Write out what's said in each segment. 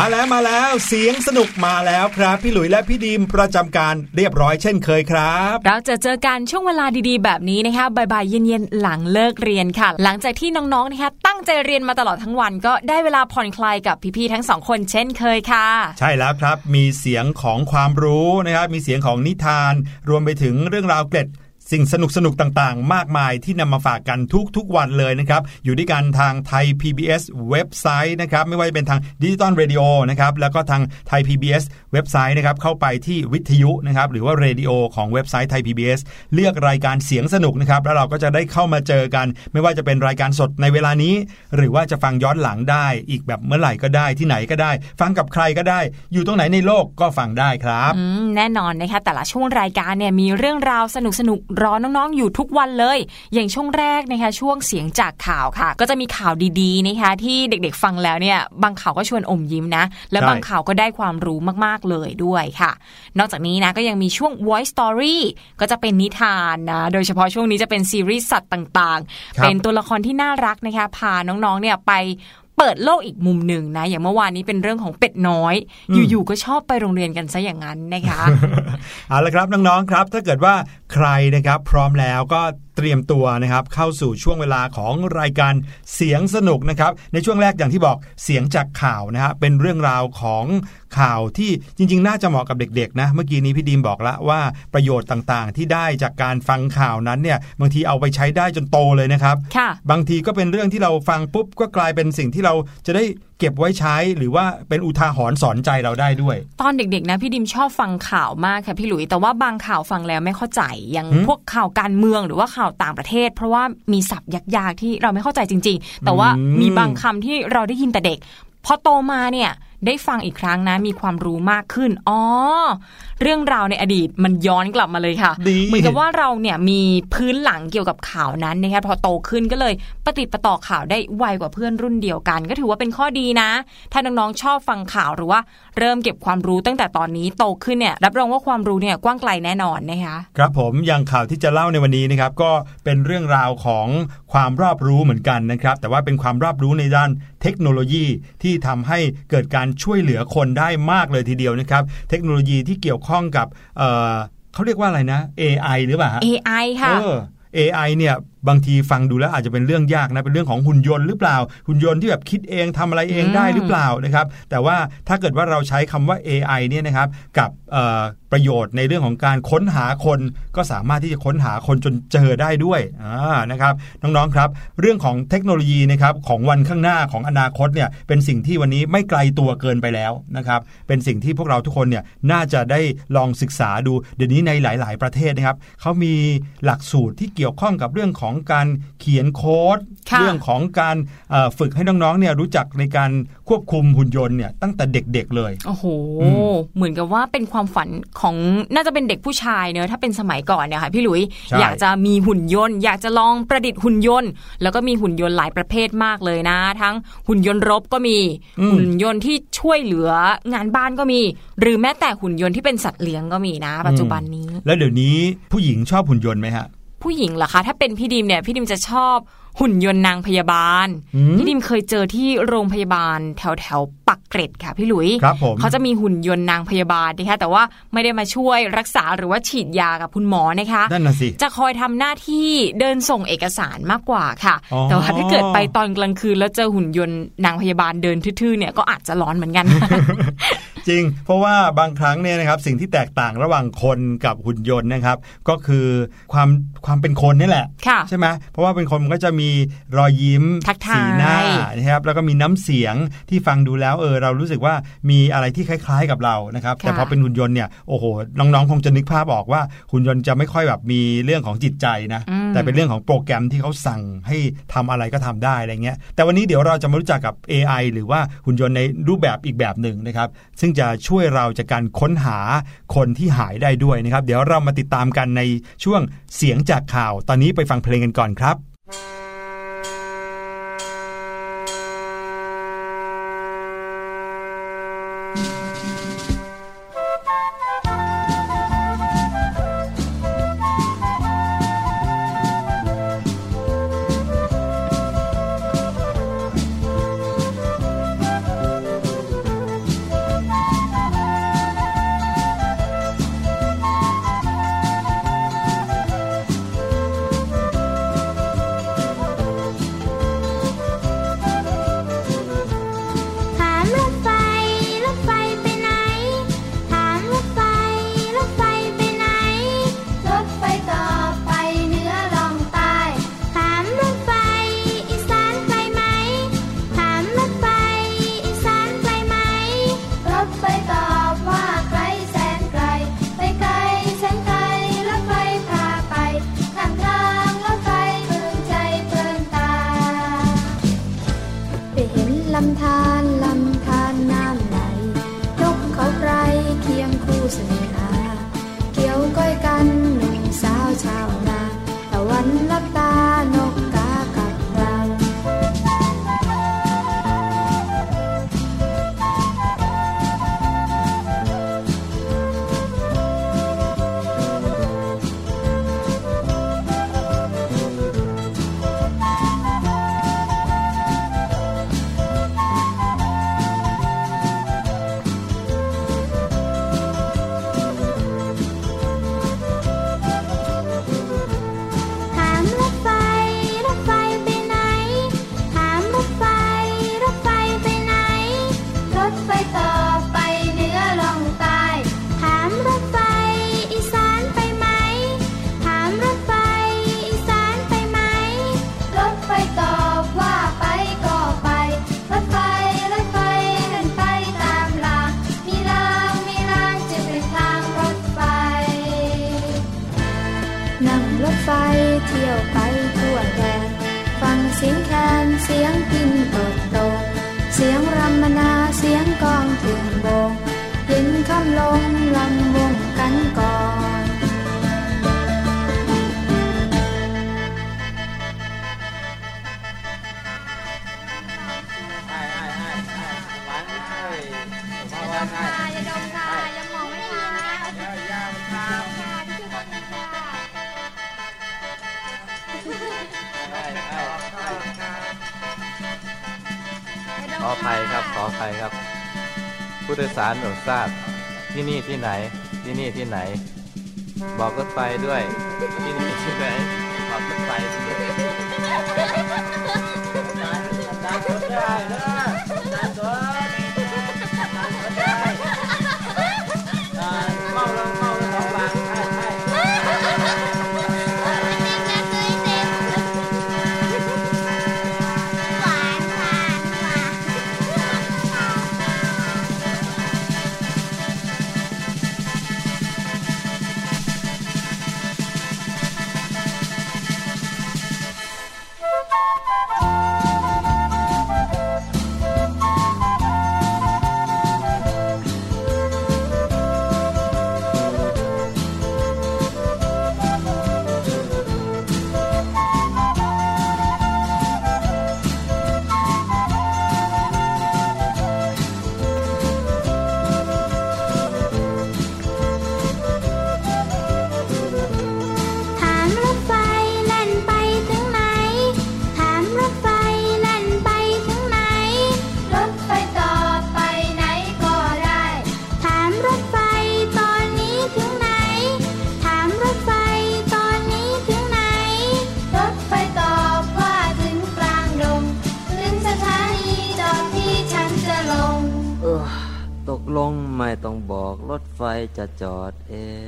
มาแล้วมาแล้วเสียงสนุกมาแล้วครับ พี่หลุยและพี่ดีมประจำการเรียบร้อยเช่นเคยครับ เราจะเจอกันช่วงเวลาดีๆ แบบนี้นะคะบ่ายๆเย็นๆหลังเลิกเรียนค่ะ หลังจากที่น้องๆนะคะตั้งใจเรียนมาตลอดทั้งวัน ก็ได้เวลาผ่อนคลายกับพี่ๆทั้งสองคนเช่นเคยค่ะ ใช่แล้วครับมีเสียงของความรู้นะครับมีเสียงของนิทาน รวมไปถึงเรื่องราวเกร็ด สิ่งสนุกสนุกต่างๆ มากมายที่นำมาฝากกันทุกๆวันเลยนะครับ อยู่ด้วยกันทางไทย PBS เว็บไซต์นะครับ ไม่ว่าจะเป็นทาง digital radio นะครับ แล้วก็ทางไทย PBS เว็บไซต์นะครับ เข้าไปที่วิทยุนะครับ หรือว่าเรดิโอของเว็บไซต์ Thai PBS เลือกรายการเสียงสนุกนะครับ แล้วเราก็จะได้เข้ามาเจอกัน ไม่ว่าจะเป็นรายการสดในเวลานี้ หรือว่าจะฟังย้อนหลังได้ อีกแบบเมื่อไหร่ก็ได้ที่ไหนก็ได้ ฟังกับใครก็ได้ อยู่ตรงไหนในโลกก็ฟังได้ครับแน่นอนนะคะแต่ละช่วงรายการเนี่ยมีเรื่องราวสนุกสนุกๆรอน้องๆ อยู่ทุกวันเลย อย่างช่วงแรกนะคะช่วงเสียงจากข่าวค่ะ ก็จะมีข่าวดีๆนะคะที่เด็กๆฟังแล้วเนี่ยบางข่าวก็ชวนอมยิ้มนะ และใช่บางข่าวก็ได้ความรู้มากๆเลยด้วยค่ะ นอกจากนี้นะก็ยังมีช่วง voice story ก็จะเป็นนิทานนะโดยเฉพาะช่วงนี้จะเป็นซีรีส์สัตว์ต่างครัๆบเป็นตัวละครที่น่ารักนะคะพาน้องๆเนี่ยไป เปิดโลกอีกมุมหนึ่งนะ อย่างเมื่อวานนี้เป็นเรื่องของเป็ดน้อย อยู่ๆก็ชอบไปโรงเรียนกันซะอย่างนั้นนะคะเอาละครับน้องๆครับ ถ้าเกิดว่าใครนะครับพร้อมแล้วก็ เตรียมตัวนะครับเข้าสู่ช่วงเวลาของรายการเสียงสนุกนะครับในช่วงแรกอย่างที่บอกเสียงจากข่าวนะฮะเป็นเรื่องราวของข่าวที่จริง ๆ น่าจะเหมาะกับเด็กๆนะเมื่อกี้นี้พี่ดีมบอกแล้วว่าประโยชน์ต่างๆ ที่ได้จากการฟังข่าวนั้นเนี่ยบางทีเอาไปใช้ได้จนโตเลยนะครับค่ะบางทีก็เป็นเรื่องที่เราฟังปุ๊บก็กลายเป็นสิ่งที่เราจะได้เก็บไว้ใช้หรือว่าเป็นอุทาหรณ์สอนใจเราได้ด้วย ตอนเด็กๆนะพี่ดิมชอบฟังข่าวมากค่ะพี่หลุยแต่ว่าบางข่าวฟังแล้วไม่เข้าใจอย่างหืมพวกข่าวการเมืองหรือว่าข่าวต่างประเทศ เพราะว่ามีศัพท์ยากๆที่เราไม่เข้าใจจริง ๆ แต่ว่าอืมมีบางคำที่เราได้ยินแต่เด็กพอโตมาเนี่ย ได้ฟังอีกครั้งนะ มีความรู้มากขึ้น อ๋อ เรื่องราวในอดีตมันย้อนกลับมาเลยค่ะดีเหมือนกับว่าเราเนี่ยมีพื้นหลังเกี่ยวกับข่าวนั้นนะคะพอโตขึ้นก็เลยปฏิดประต่อข่าวได้ไวกว่าเพื่อนรุ่นเดียวกัน ก็ถือว่าเป็นข้อดีนะ ถ้าน้องๆชอบฟังข่าวหรือว่าเริ่มเก็บความรู้ตั้งแต่ตอนนี้โตขึ้นเนี่ยรับรองว่าความรู้เนี่ยกว้างไกลแน่นอนนะคะครับผมอย่างข่าวที่จะเล่าในวันนี้นะครับก็เป็นเรื่องราวของความรอบรู้เหมือนกันนะครับแต่ว่าเป็นความรอบรู้ในด้านเทคโนโลยีที่ทำให้เกิดการช่วยเหลือคนได้มากเลยทีเดียวนะครับ เทคโนโลยีที่เกี่ยวข้องกับเอ่อเขาเรียกว่าอะไรนะ AI หรือเปล่าฮะ AI ค่ะเออ AI เนี่ยบางทีฟังดูแล้วอาจจะเป็นเรื่องยากนะเป็นเรื่องของหุ่นยนต์หรือเปล่า หุ่นยนต์ที่แบบคิดเองทำอะไรเองได้หรือเปล่านะครับ แต่ว่าถ้าเกิดว่าเราใช้คำว่า AI เนี่ยนะครับกับประโยชน์ในเรื่องของการค้นหาคนก็สามารถที่จะค้นหาคนจนเจอได้ด้วยนะครับน้องๆครับเรื่องของเทคโนโลยีนะครับของวันข้างหน้าของอนาคตเนี่ยเป็นสิ่งที่วันนี้ไม่ไกลตัวเกินไปแล้วนะครับเป็นสิ่งที่พวกเราทุกคนเนี่ยน่าจะได้ลองศึกษาดูเดี๋ยวนี้ในหลาย ๆ ประเทศนะครับเขามีหลักสูตรที่เกี่ยวข้องกับเรื่องของการเขียนโค้ดค่ะเรื่องของการเอ่อฝึกให้น้องๆเนี่ยรู้จักในการควบคุมหุ่นยนต์เนี่ยตั้งแต่เด็กๆเลย โอ้โหอืมเหมือนกับว่าเป็นความฝันของน่าจะเป็นเด็กผู้ชายเนอะถ้าเป็นสมัยก่อนเนี่ยค่ะพี่หลุยใช่อยากจะมีหุ่นยนต์ อยากจะลองประดิษฐ์หุ่นยนต์ แล้วก็มีหุ่นยนต์หลายประเภทมากเลยนะ ทั้งหุ่นยนต์รบก็มี หุ่นยนต์ที่ช่วยเหลืองานบ้านก็มี หรือแม้แต่หุ่นยนต์ที่เป็นสัตว์เลี้ยงก็มีนะ ปัจจุบันนี้ แล้วเดี๋ยวนี้ผู้หญิงชอบหุ่นยนต์ไหมฮะ ผู้หญิงเหรอคะถ้าเป็นพี่ดิมเนี่ยพี่ดิมจะชอบหุ่นยนต์นางพยาบาลอืมพี่ดิมเคยเจอที่โรงพยาบาลแถวแถวๆปักเกร็ดค่ะพี่หลุยครับผมเขาจะมีหุ่นยนต์นางพยาบาลนะคะแต่ว่าไม่ได้มาช่วยรักษาหรือว่าฉีดยากับคุณหมอนะคะนั่นน่ะสิจะคอยทำหน้าที่เดินส่งเอกสารมากกว่าค่ะอ๋อแต่ว่าถ้าเกิดไปตอนกลางคืนแล้วเจอหุ่นยนต์นางพยาบาลเดินทื่อๆเนี่ยก็อาจจะร้อนเหมือนกัน จริง เพราะว่าบางครั้งเนี่ยนะครับสิ่งที่แตกต่างระหว่างคนกับหุ่นยนต์นะครับ ก็คือความความเป็นคนนี่แหละค่ะใช่ไหมเพราะว่าเป็นคนมันก็จะมีรอยยิ้มทักทายสีหน้านะครับแล้วก็มีน้ำเสียงที่ฟังดูแล้วเออเรารู้สึกว่ามีอะไรที่คล้าย ๆกับเรานะครับค่ะแต่พอเป็นหุ่นยนต์เนี่ยโอ้โหน้องๆคงจะนึกภาพออกว่าหุ่นยนต์จะไม่ค่อยแบบมีเรื่องของจิตใจนะอืมแต่เป็นเรื่องของโปรแกรมที่เขาสั่งให้ทำอะไรก็ทำได้อะไรเงี้ยแต่วันนี้เดี๋ยวเราจะมารู้จักกับ AI หรือว่าหุ่นยนต์ในรูปแบบอีกแบบหนึ่งนะครับ ซึ่งจะช่วยเราจากการค้นหาคนที่หายได้ด้วยนะครับ เดี๋ยวเรามาติดตามกันในช่วงเสียงจากข่าว ตอนนี้ไปฟังเพลงกันก่อนครับ ทราบ ที่นี่ที่ไหน ที่นี่ที่ไหน บอกก็ไปด้วย ที่นี่ที่ไหนบอกก็ไป จะจอดเอง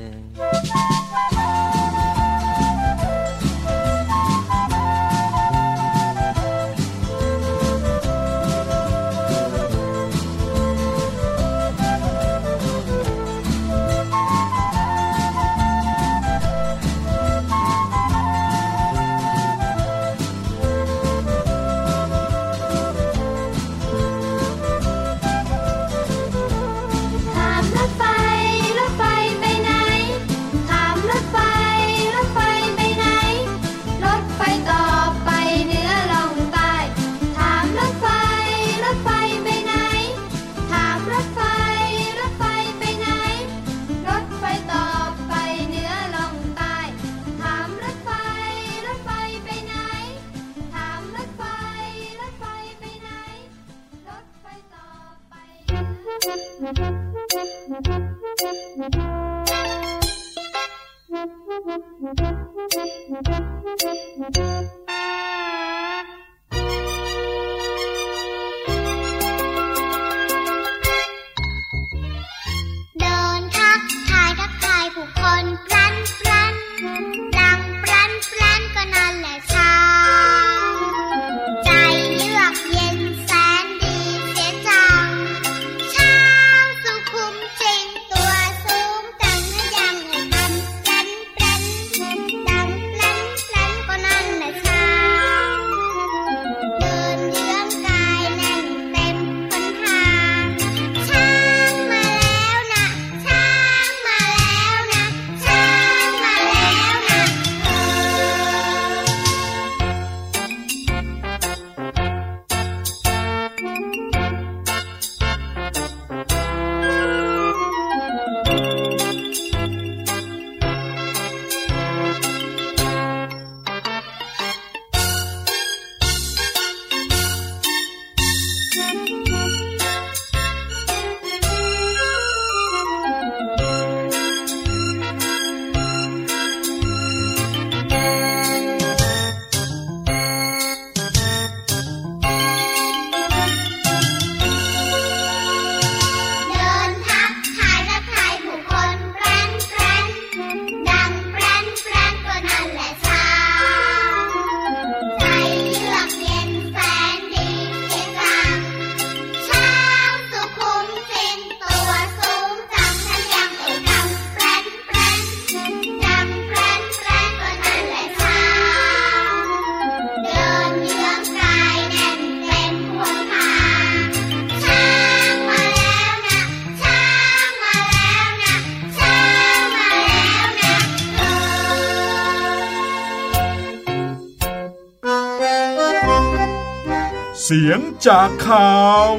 งจากข่าว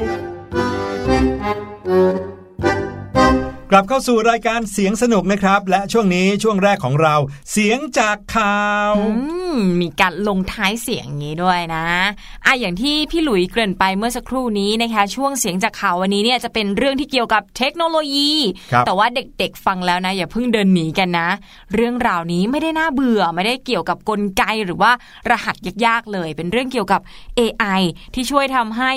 กลับเข้าสู่รายการเสียงสนุกนะครับ และช่วงนี้ช่วงแรกของเรา เสียงจากข่าวอืมมีการลงท้ายเสียงอย่างนี้ด้วยนะอะอย่างที่พี่หลุยเกริ่นไปเมื่อสักครู่นี้นะคะ ช่วงเสียงจากข่าววันนี้เนี่ยจะเป็นเรื่องที่เกี่ยวกับเทคโนโลยีครับแต่ว่าเด็กๆฟังแล้วนะอย่าเพิ่งเดินหนีกันนะ เรื่องราวนี้ไม่ได้น่าเบื่อไม่ได้เกี่ยวกับกลไกหรือว่ารหัสยากๆเลย เป็นเรื่องเกี่ยวกับ AI ที่ช่วยทำให้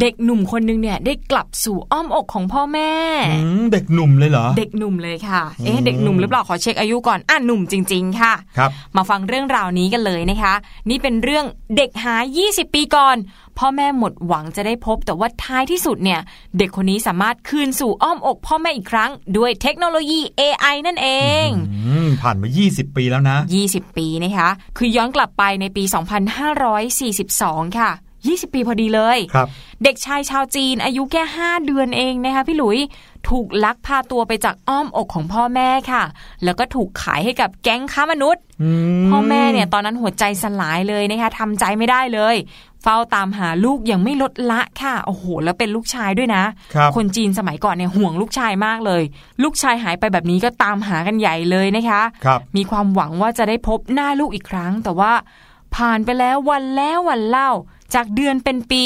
เด็กหนุ่มคนนึงเนี่ยได้กลับสู่อ้อมอกของพ่อแม่อืมเด็กหนุ่มเลยเหรอ เด็กหนุ่มเลยค่ะเอ๊ะเด็กหนุ่มหรือเปล่าขอเช็คอายุก่อนอะหนุ่มจริง ๆ ค่ะครับมาฟังเรื่องราวนี้กันเลยนะคะ นี่เป็นเรื่องเด็กหาย 20 ปีก่อน พ่อแม่หมดหวังจะได้พบ แต่ว่าท้ายที่สุดเนี่ย เด็กคนนี้สามารถคืนสู่อ้อมอกพ่อแม่อีกครั้ง ด้วยเทคโนโลยี AI นั่นเองอืมผ่านมา 20 ปีแล้วนะ 20 ปีนะคะ คือย้อนกลับไปในปี 2542 ค่ะ 20 ปีพอดีเลยครับ เด็กชายชาวจีนอายุแค่ 5 เดือนเองนะคะพี่หลุยถูกลักพาตัวไปจากอ้อมอกของพ่อแม่ค่ะ แล้วก็ถูกขายให้กับแก๊งค้ามนุษย์อืมพ่อแม่เนี่ยตอนนั้นหัวใจสลายเลยนะคะทำใจไม่ได้เลย เฝ้าตามหาลูกยังไม่ลดละค่ะโอ้โหแล้วเป็นลูกชายด้วยนะครับคนจีนสมัยก่อนเนี่ยห่วงลูกชายมากเลย ลูกชายหายไปแบบนี้ก็ตามหากันใหญ่เลยนะคะครับมีความหวังว่าจะได้พบหน้าลูกอีกครั้ง แต่ว่าผ่านไปแล้ววันแล้ววันเล่า จากเดือนเป็นปี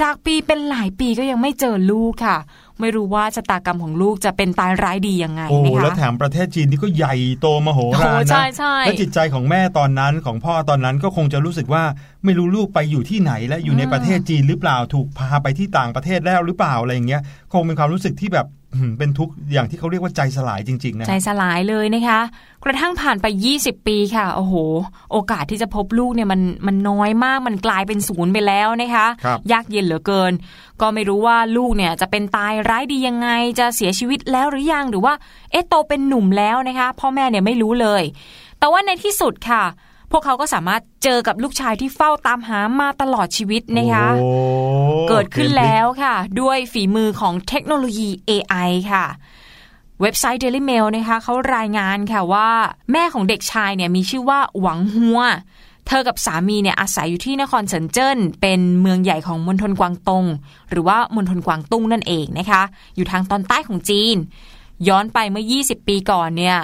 จากปีเป็นหลายปีก็ยังไม่เจอลูกค่ะ ไม่รู้ว่าชะตากรรมของลูกจะเป็นตายร้ายดียังไงโอ้นะคะแล้วแถมประเทศจีนนี่ก็ใหญ่โตมโหฬารโอ้นะใช่ใช่และจิตใจของแม่ตอนนั้นของพ่อตอนนั้นก็คงจะรู้สึกว่าไม่รู้ลูกไปอยู่ที่ไหนและอยู่ในประเทศจีนหรือเปล่าถูกพาไปที่ต่างประเทศแล้วหรือเปล่าอะไรอย่างเงี้ยคงเป็นความรู้สึกที่แบบอืม เป็นทุกข์อย่างที่เขาเรียกว่าใจสลายจริงๆนะใจสลายเลยนะคะ กระทั่งผ่านไป 20 ปีค่ะโอ้โห โอกาสที่จะพบลูกเนี่ยมันมันน้อยมากมันกลายเป็นศูนย์ไปแล้วนะคะครับยากเย็นเหลือเกิน ก็ไม่รู้ว่าลูกเนี่ยจะเป็นตายร้ายดียังไง จะเสียชีวิตแล้วหรือยังหรือว่าเอ๊ะโตเป็นหนุ่มแล้วนะคะ พ่อแม่เนี่ยไม่รู้เลย แต่ว่าในที่สุดค่ะ พวกเขาก็สามารถเจอกับลูกชายที่เฝ้าตามหามาตลอดชีวิตนะคะโอ้เกิดขึ้นแล้วค่ะ ด้วยฝีมือของเทคโนโลยี AI ค่ะ เว็บไซต์ Daily Mail นะคะเขารายงานค่ะว่าแม่ของเด็กชายเนี่ยมีชื่อว่าหวังฮัว เธอกับสามีเนี่ยอาศัยอยู่ที่นครเซินเจิ้น เป็นเมืองใหญ่ของมณฑลกวางตง หรือว่ามณฑลกวางตุ้งนั่นเองนะคะ อยู่ทางตอนใต้ของจีน ย้อนไปเมื่อ 20 ปีก่อนเนี่ย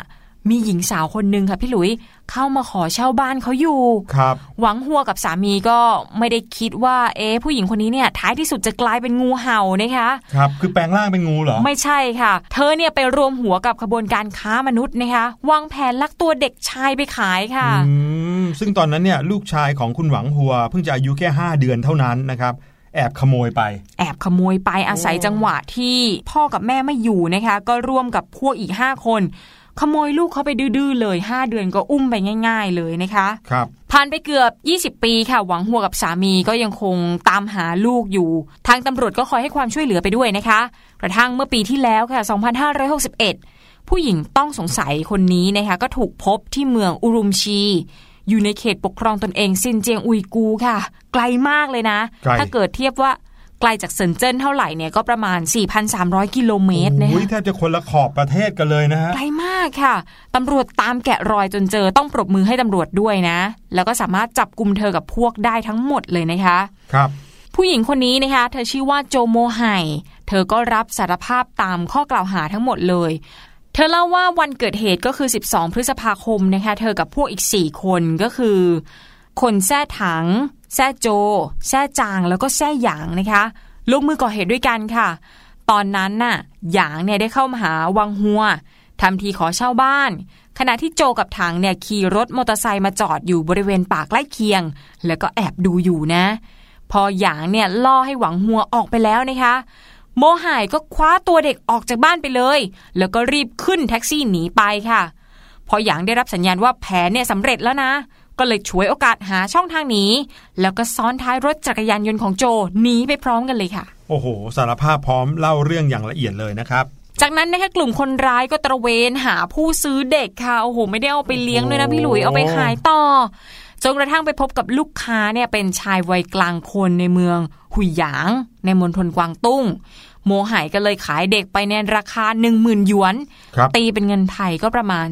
มีหญิงสาวคนหนึ่งค่ะพี่หลุยเข้ามาขอเช่าบ้านเขาอยู่ครับ หวังหัวกับสามีก็ไม่ได้คิดว่า เอ๊ะผู้หญิงคนนี้เนี่ย ท้ายที่สุดจะกลายเป็นงูเห่านะคะครับคือแปลงร่างเป็นงูเหรอ ไม่ใช่ค่ะ เธอเนี่ยไปรวมหัวกับขบวนการค้ามนุษย์นะคะวางแผนลักตัวเด็กชายไปขายค่ะอืมซึ่งตอนนั้นเนี่ยลูกชายของคุณหวังหัว เพิ่งจะอายุแค่ 5 เดือนเท่านั้นนะครับแอบขโมยไป แอบขโมยไปอาศัยจังหวะที่พ่อกับแม่ไม่อยู่นะคะ ก็ร่วมกับพวกอีก 5 คน ขโมยลูกเขาไปดื้อๆเลย 5 เดือนก็อุ้มไปง่าย ๆ เลยนะคะครับผ่านไปเกือบ 20 ปีค่ะ หวังหัวกับสามีก็ยังคงตามหาลูกอยู่ ทางตำรวจก็คอยให้ความช่วยเหลือไปด้วยนะคะ กระทั่งเมื่อปีที่แล้วค่ะ 2561 ผู้หญิงต้องสงสัยคนนี้นะคะก็ถูกพบที่เมืองอุรุมชี อยู่ในเขตปกครองตนเองซินเจียงอุยกูค่ะ ไกลมากเลยนะไกลถ้าเกิดเทียบว่า ไกลจากเซินเจิ้นเท่าไหร่เนี่ยก็ประมาณ 4,300 กิโลเมตรนะโอ้ยคะแทบจะคนละขอบประเทศกันเลยนะฮะไกลมากค่ะตำรวจตามแกะรอยจนเจอต้องปรบมือให้ตำรวจด้วยนะ แล้วก็สามารถจับกลุ่มเธอกับพวกได้ทั้งหมดเลยนะคะครับผู้หญิงคนนี้นะคะ เธอชื่อว่าโจโมไฮ เธอก็รับสารภาพตามข้อกล่าวหาทั้งหมดเลย เธอเล่าว่าวันเกิดเหตุก็คือ 12 พฤษภาคมนะคะ เธอกับพวกอีก 4 คนก็คือ คนแซ่ถัง แซ่โจ แซ่จาง แล้วก็แซ่หยางนะคะ ลงมือก่อเหตุด้วยกันค่ะ ตอนนั้นน่ะ หยางเนี่ยได้เข้ามาหาวังหัวทำทีขอเช่าบ้าน ขณะที่โจกับถังเนี่ยขี่รถมอเตอร์ไซค์มาจอดอยู่บริเวณป่าใกล้เคียง แล้วก็แอบดูอยู่นะ พอหยางเนี่ยล่อให้หวังหัวออกไปแล้วนะคะ โมหายก็คว้าตัวเด็กออกจากบ้านไปเลย แล้วก็รีบขึ้นแท็กซี่หนีไปค่ะ พอหยางได้รับสัญญาณว่าแผนเนี่ยสำเร็จแล้วนะ ก็เลยฉวยโอกาสหาช่องทางหนีแล้วก็ซ้อนท้ายรถจักรยานยนต์ของโจหนีไปพร้อมกันเลยค่ะ โอ้โห สารภาพพร้อมเล่าเรื่องอย่างละเอียดเลยนะครับจากนั้นนะคะกลุ่มคนร้ายก็ตระเวนหาผู้ซื้อเด็กค่ะโอ้โหไม่ได้เอาไปเลี้ยงด้วยนะพี่หลุยเอาไปขายต่อจนกระทั่งไปพบกับลูกค้าเนี่ยเป็นชายวัยกลางคนในเมืองหุยหยาง ในมณฑลกวางตุ้ง โมหายก็เลยขายเด็กไปในราคา 1 0,000 หยวนครับตีเป็นเงินไทยก็ประมาณ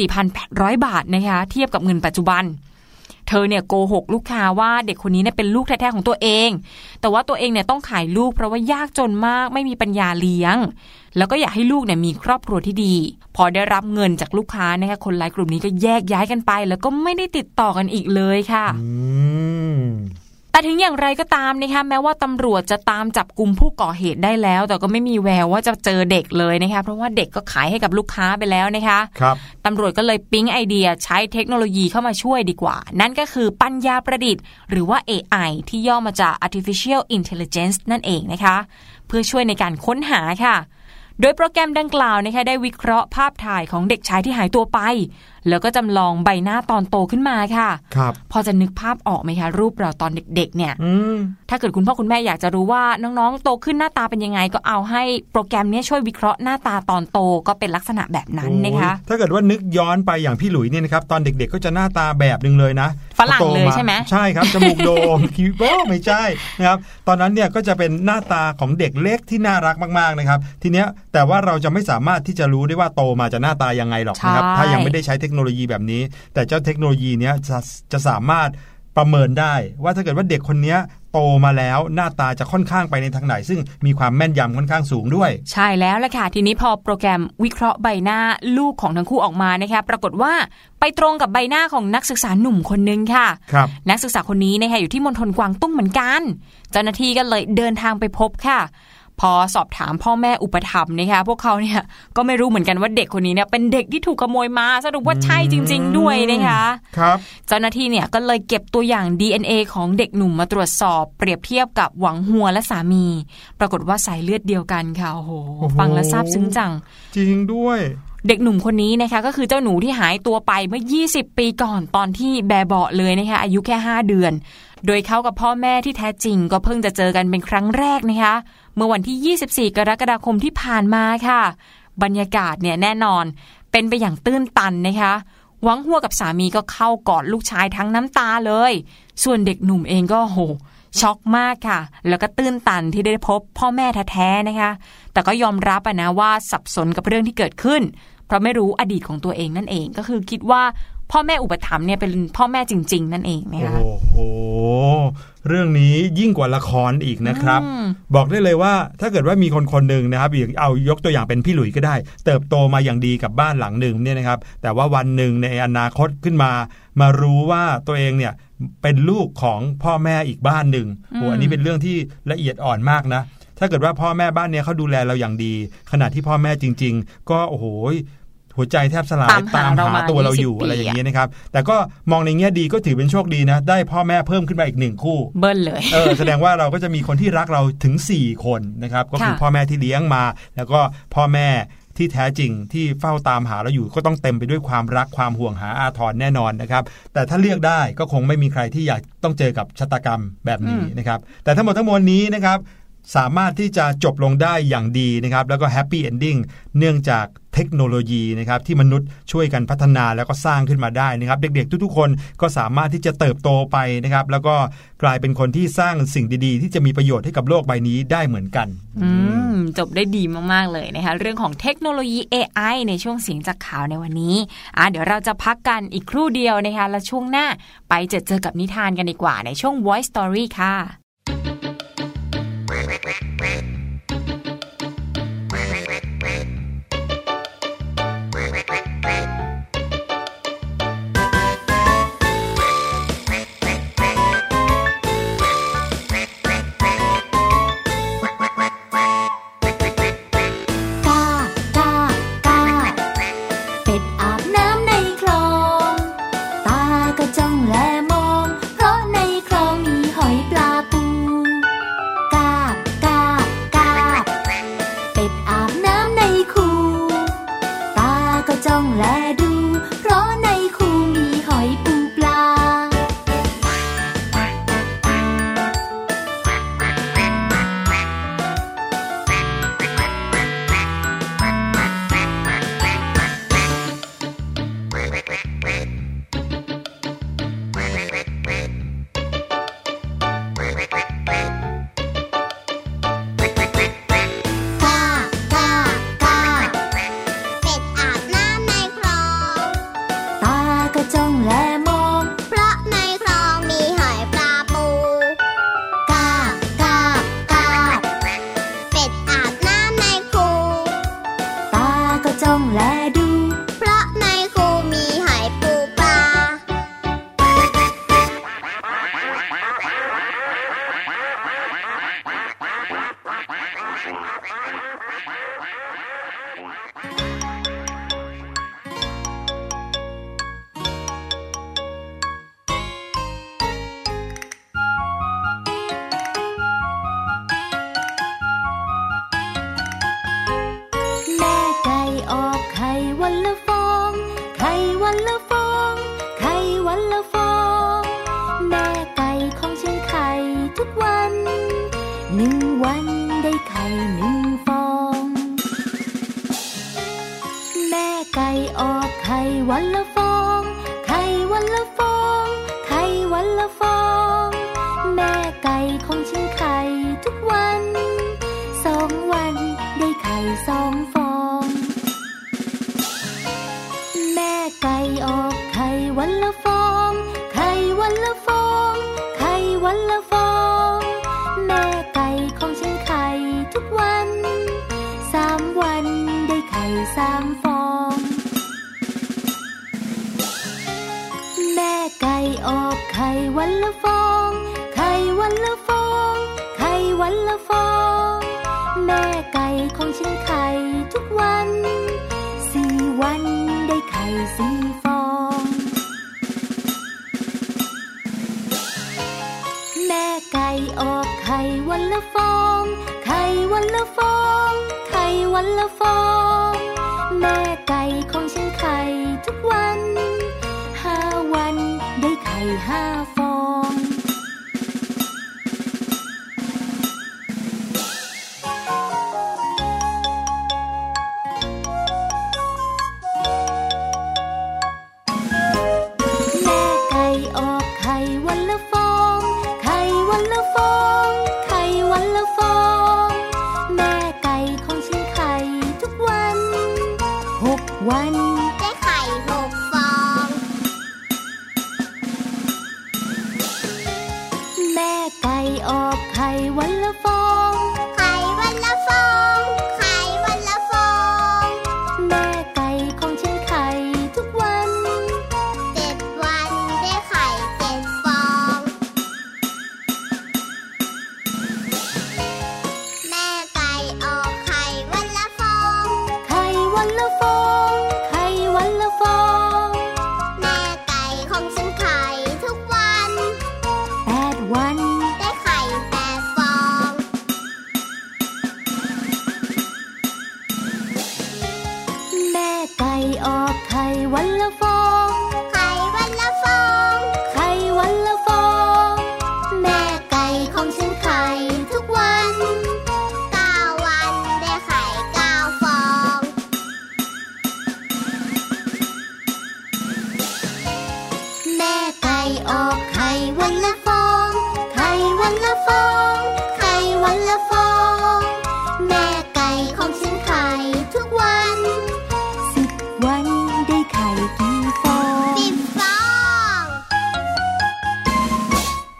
44,800 บาทนะคะเทียบกับเงินปัจจุบันเธเธอเนี่ยโกหกลูกค้าว่าเด็กคนนี้เนี่ยเป็นลูกแท้ๆของตัวเอง แต่ว่าตัวเองเนี่ยต้องขายลูกเพราะว่ายากจนมากไม่มีปัญญาเลี้ยง แล้วก็อยากให้ลูกเนี่ยมีครอบครัวที่ดี พอได้รับเงินจากลูกค้านะคะคนร้ายกลุ่มนี้ก็แยกย้ายกันไป แล้วก็ไม่ได้ติดต่อกันอีกเลยค่ะอืม แต่ถึงอย่างไรก็ตามนะคะแม้ว่าตำรวจจะตามจับกลุ่มผู้ก่อเหตุได้แล้ว แต่ก็ไม่มีแววว่าจะเจอเด็กเลยนะคะเพราะว่าเด็กก็ขายให้กับลูกค้าไปแล้วนะคะครับตำรวจก็เลยปิ๊งไอเดียใช้เทคโนโลยีเข้ามาช่วยดีกว่า นั่นก็คือปัญญาประดิษฐ์ หรือว่า AI ที่ย่อมาจาก artificial intelligence นั่นเองนะคะ เพื่อช่วยในการค้นหาค่ะ โดยโปรแกรมดังกล่าวนะคะได้วิเคราะห์ภาพถ่ายของเด็กชายที่หายตัวไป แล้วก็จำลองใบหน้าตอนโตขึ้นมาค่ะครับพอจะนึกภาพออกไหมคะ รูปเราตอนเด็ก ๆ เนี่ยอืมถ้าเกิดคุณพ่อคุณแม่อยากจะรู้ว่าน้องๆ โตขึ้นหน้าตาเป็นยังไง ก็เอาให้โปรแกรมเนี้ยช่วยวิเคราะห์หน้าตาตอนโตก็เป็นลักษณะแบบนั้นนะคะโอ้ยถ้าเกิดว่านึกย้อนไปอย่างพี่หลุยเนี่ยนะครับตอนเด็ก ๆ ก็จะหน้าตาแบบหนึ่งเลยนะฝรั่งพอโตเลยใช่ไหมใช่ครับจมูกโด่งคิ้วโป้ไม่ใช่นะครับตอนนั้นเนี่ยก็จะเป็นหน้าตาของเด็กเล็กที่น่ารักมากๆนะครับ ทีเนี้ยแต่ว่าเราจะไม่สามารถที่จะรู้ได้ว่าโตมาจะหน้าตายังไงหรอกนะครับใช่ถ้ายังไม่ได้ใช้เทคโนโลยีแบบนี้ แต่เจ้าเทคโนโลยีเนี้ยจะจะสามารถประเมินได้ว่าถ้าเกิดว่าเด็กคนเนี้ยโตมาแล้วหน้าตาจะค่อนข้างไปในทางไหน ซึ่งมีความแม่นยำค่อนข้างสูงด้วย ใช่แล้วละค่ะ ทีนี้พอโปรแกรมวิเคราะห์ใบหน้าลูกของทั้งคู่ออกมานะคะปรากฏว่าไปตรงกับใบหน้าของนักศึกษาหนุ่มคนนึงค่ะครับนักศึกษาคนนี้นะคะอยู่ที่มณฑลกวางตุ้งเหมือนกัน เจ้าหน้าที่ก็เลยเดินทางไปพบค่ะ พอสอบถามพ่อแม่อุปถัมภ์นะคะพวกเขาเนี่ยก็ไม่รู้เหมือนกันว่าเด็กคนนี้เนี่ยเป็นเด็กที่ถูกขโมยมาสรุปว่าใช่จริง ๆ ด้วยนะคะครับเจ้าหน้าที่เนี่ยก็เลยเก็บตัวอย่าง DNA ของเด็กหนุ่มมาตรวจสอบ เปรียบเทียบกับหวังหัวและสามี ปรากฏว่าสายเลือดเดียวกันค่ะโอ้โหโอ้โหฟังแล้วซาบซึ้งจัง จริงด้วย เด็กหนุ่มคนนี้นะคะก็คือเจ้าหนูที่หายตัวไปเมื่อ 20 ปีก่อนตอนที่แบเบาะเลยนะคะอายุแค่ 5 เดือน โดยเขากับพ่อแม่ที่แท้จริง ก็เพิ่งจะเจอกันเป็นครั้งแรกนะคะเมื่อวันที่ 24 กรกฎาคมที่ผ่านมาค่ะ บรรยากาศเนี่ยแน่นอน เป็นไปอย่างตื้นตันนะคะหวังหัวกับสามีก็เข้ากอดลูกชายทั้งน้ำตาเลย ส่วนเด็กหนุ่มเองก็โหช็อกมากค่ะ แล้วก็ตื้นตันที่ได้พบพ่อแม่แท้ๆนะคะ แต่ก็ยอมรับนะว่าสับสนกับเรื่องที่เกิดขึ้น ราะไม่รู้อดีตของตัวเองนั่นเองก็คือคิดว่าพ่อแม่อุปถัมภ์เนี่ยเป็นพ่อแม่จริง ๆ นั่นเองนะคะโอ้โหเรื่องนี้ยิ่งกว่าละครอีกนะครับอืมบอกได้เลยว่าถ้าเกิดว่ามีคนคนหนึ่งนะครับอย่างเอายกตัวอย่างเป็นพี่หลุยส์ก็ได้ เติบโตมาอย่างดีกับบ้านหลังหนึ่งเนี่ยนะครับ แต่ว่าวันหนึ่งในอนาคตขึ้นมา มารู้ว่าตัวเองเนี่ยเป็นลูกของพ่อแม่อีกบ้านหนึ่งโอ้อันนี้เป็นเรื่องที่ละเอียดอ่อนมากนะถ้าเกิดว่าพ่อแม่บ้านเนี้ยเขาดูแลเราอย่างดี ขณะที่พ่อแม่จริง ๆ ก็โอ้โห หัวใจแทบสลายตามหาเรามาตัวเราอยู่20อะไรอย่างปีอะเงี้ยนะครับ แต่ก็มองในแง่ดีก็ถือเป็นโชคดีนะ ได้พ่อแม่เพิ่มขึ้นมาอีกหนึ่งคู่ เบิ้ลเลยเออแสดงว่าเราก็จะมีคนที่รักเราถึง 4 คนนะครับก็คือค่ะพ่อแม่ที่เลี้ยงมา แล้วก็พ่อแม่ที่แท้จริงที่เฝ้าตามหาเราอยู่ก็ต้องเต็มไปด้วยความรักความห่วงหาอาทรแน่นอนนะครับ แต่ถ้าเลือกได้ก็คงไม่มีใครที่อยากต้องเจอกับชะตากรรมแบบนี้นะครับ แต่ทั้งหมดทั้งมวลนี้นะครับ สามารถที่จะจบลงได้อย่างดีนะครับแล้วก็ happy ending เนื่องจากเทคโนโลยีนะครับที่มนุษย์ช่วยกันพัฒนาแล้วก็สร้างขึ้นมาได้นะครับ เด็กๆ ทุกๆ คนก็สามารถที่จะเติบโตไปนะครับ แล้วก็กลายเป็นคนที่สร้างสิ่งดีๆ ที่จะมีประโยชน์ให้กับโลกใบนี้ได้เหมือนกันจบได้ดีมากๆเลยนะคะเรื่องของเทคโนโลยี AI ในช่วงเสียงจากข่าวในวันนี้อะเดี๋ยวเราจะพักกันอีกครู่เดียวนะคะแล้วช่วงหน้าไปเจอเจอกับนิทานกันดีกว่าในช่วง Voice Story ค่ะ Bye.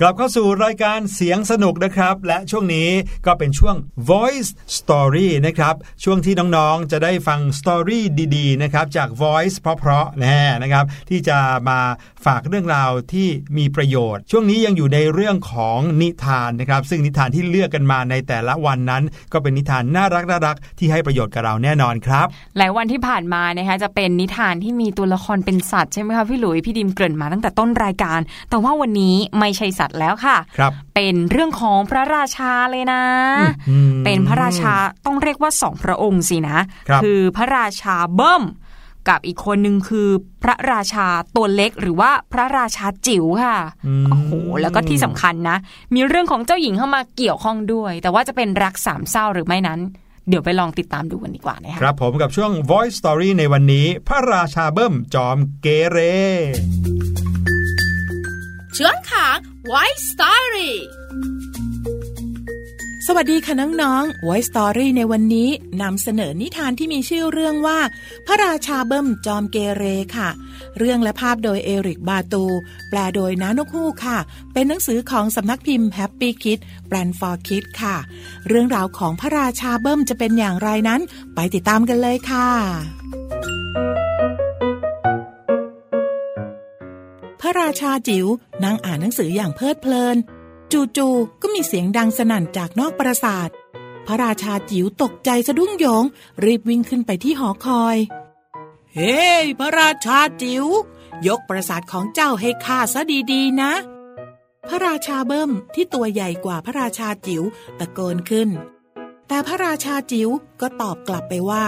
กลับเข้าสู่รายการเสียงสนุกนะครับ และช่วงนี้ก็เป็นช่วง Voice Story นะครับช่วงที่น้องๆจะได้ฟังสตอรี่ดีๆนะครับจาก Voice เพราะๆแน่นะครับที่จะมาฝากเรื่องราวที่มีประโยชน์ ช่วงนี้ยังอยู่ในเรื่องของนิทานนะครับซึ่งนิทานที่เลือกกันมาในแต่ละวันนั้น ก็เป็นนิทานน่ารักน่ารักที่ให้ประโยชน์กับเราแน่นอนครับ หลายวันที่ผ่านมานะคะจะเป็นนิทานที่มีตัวละครเป็นสัตว์ใช่ไหมคะพี่หลุยพี่ดิมเกริ่นมาตั้งแต่ต้นรายการ แต่ว่าวันนี้ไม่ใช่สัตวแล้วค่ะครับเป็นเรื่องของพระราชาเลยนะอืมเป็นพระราชาต้องเรียกว่าสองพระองค์สินะครับอพระราชาเบิ้มกับอีกคนหนึ่งคือพระราชาตัวเล็กหรือว่าพระราชาจิ๋วค่ะอืมโอ้โหแล้วก็ที่สำคัญนะ มีเรื่องของเจ้าหญิงเข้ามาเกี่ยวข้องด้วย แต่ว่าจะเป็นรักสามเศร้าหรือไม่นั้น เดี๋ยวไปลองติดตามดูกันดีกว่านะคะครับผมกับช่วง Voice Story ในวันนี้ พระราชาเบิ้มจอมเกเรช่วงของ White Story สวัสดีค่ะน้องๆ Voice Story ในวันนี้นำเสนอนิทานที่มีชื่อเรื่องว่า พระราชาเบิ้มจอมเกเรค่ะ เรื่องและภาพโดยเอริกบาตู แปลโดยน้านกฮูกค่ะ เป็นหนังสือของสำนักพิมพ์ Happy Kid แปลน for Kids ค่ะ เรื่องราวของพระราชาเบิ้มจะเป็นอย่างไรนั้น ไปติดตามกันเลยค่ะ ระราชาจิ๋วนั่งอ่านหนังสืออย่างเพลิดเพลิน จู่ๆก็มีเสียงดังสนั่นจากนอกปราสาท พระราชาจิ๋วตกใจสะดุ้งโยง รีบวิ่งขึ้นไปที่หอคอย เฮ้ hey, พระราชาจิ๋วยกปราสาทของเจ้าให้ข้าซะดีๆนะ พระราชาเบิ้มที่ตัวใหญ่กว่าพระราชาจิ๋วตะโกนขึ้น แต่พระราชาจิ๋วก็ตอบกลับไปว่า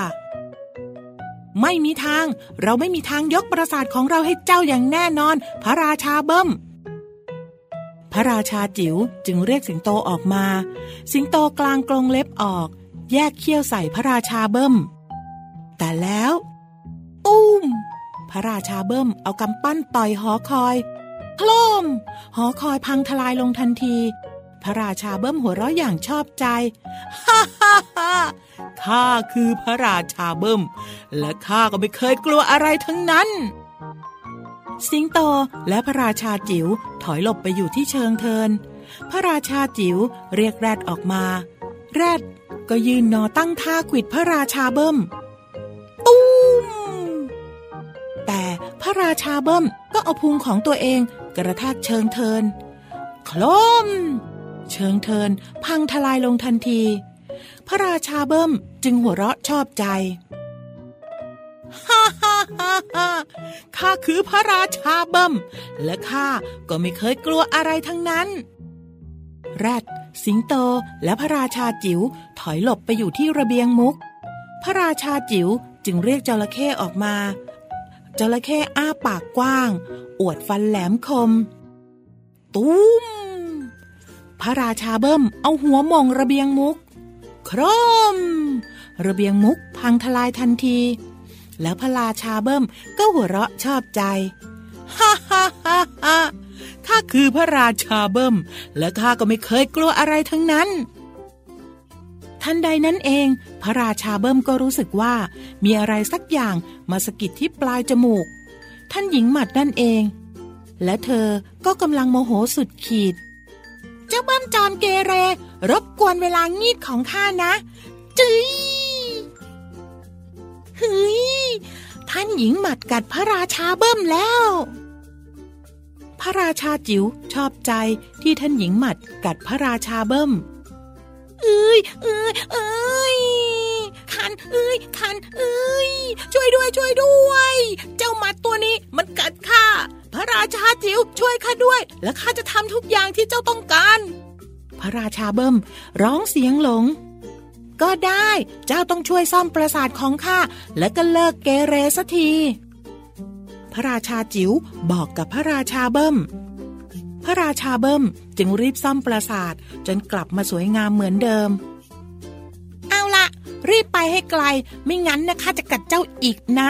ไม่มีทาง เราไม่มีทางยกปราสาทของเราให้เจ้าอย่างแน่นอน พระราชาเบิ้ม พระราชาจิ๋วจึงเรียกสิงโตออกมา สิงโตกลางกรงเล็บออก แยกเขี้ยวใส่พระราชาเบิ้ม แต่แล้ว ตุ้ม พระราชาเบิ้มเอากำปั้นต่อยหอคอยโคลมหอคอยพังทลายลงทันที พระราชาเบิ้มหัวเราะอย่างชอบใจ ฮ่าฮ่าฮ่า ข้าคือพระราชาเบิ้ม และข้าก็ไม่เคยกลัวอะไรทั้งนั้น สิงโตและพระราชาจิ๋วถอยหลบไปอยู่ที่เชิงเทิน พระราชาจิ๋วเรียกแรดออกมา แรดก็ยืนนอตั้งท่าขิดพระราชาเบิ้ม ตุ้ม แต่พระราชาเบิ้มก็เอาพุงของตัวเองกระแทกเชิงเทิน โคลม เชิงเทินพังทลายลงทันที พระราชาเบิ้มจึงหัวเราะชอบใจฮ่าฮ่าฮ่าฮ่าข้าคือพระราชาเบิ้มและข้าก็ไม่เคยกลัวอะไรทั้งนั้น แรด สิงโตและพระราชาจิ๋วถอยหลบไปอยู่ที่ระเบียงมุก พระราชาจิ๋วจึงเรียกจระเข้ออกมาจระเข้อ้าปากกว้าง อวดฟันแหลมคม ตุ้ม พระราชาเบิ้มเอาหัวมองระเบียงมุก ครม ระเบียงมุกพังทลายทันที แล้วพระราชาเบิ้มก็หัวเราะชอบใจฮ่าฮ่าฮ่าฮ่าข้าคือพระราชาเบิ้ม และข้าก็ไม่เคยกลัวอะไรทั้งนั้นทันใดนั้นเอง พระราชาเบิ้มก็รู้สึกว่า มีอะไรสักอย่างมาสะกิดที่ปลายจมูก ท่านหญิงหมัดนั่นเอง และเธอก็กำลังโมโหสุดขีด เจ้าเบิ้มจอมเกเร รบกวนเวลางีบของข้านะจื้ยเฮ้ยท่านหญิงหมัดกัดพระราชาเบิ้มแล้ว พระราชาจิ๋วชอบใจที่ท่านหญิงหมัดกัดพระราชาเบิ้มเอ้ยเอ้ยเอ้ยคันเอ้ยคันเอ้ยช่วยด้วยช่วยด้วย เจ้าหมัดตัวนี้มันกัดข้า พระราชาจิ๋วช่วยข้าด้วย และข้าจะทำทุกอย่างที่เจ้าต้องการ พระราชาเบิ้มร้องเสียงหลง ก็ได้เจ้าต้องช่วยซ่อมปราสาทของข้าและก็เลิกเกเรสัที พระราชาจิ๋วบอกกับพระราชาเบิ้มพระราชาเบิ้มจึงรีบซ่อมปราสาทจนกลับมาสวยงามเหมือนเดิม เอาละรีบไปให้ไกล ไม่งั้นนะคะจะกัดเจ้าอีกนะ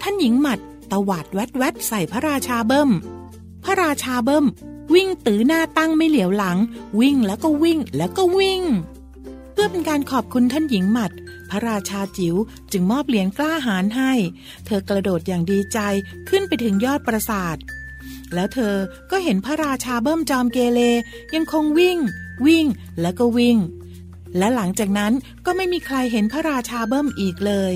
ท่านหญิงหมัด ตวาดแวดแวดใส่พระราชาเบิ้ม พระราชาเบิ้ม วิ่งตื้อหน้าตั้งไม่เหลียวหลัง วิ่งแล้วก็วิ่งแล้วก็วิ่ง เพื่อเป็นการขอบคุณท่านหญิงหมัด พระราชาจิ๋วจึงมอบเหรียญกล้าหาญให้ เธอกระโดดอย่างดีใจขึ้นไปถึงยอดปราสาท แล้วเธอก็เห็นพระราชาเบิ้มจอมเกเรยังคงวิ่ง วิ่งแล้วก็วิ่ง และหลังจากนั้นก็ไม่มีใครเห็นพระราชาเบิ้มอีกเลย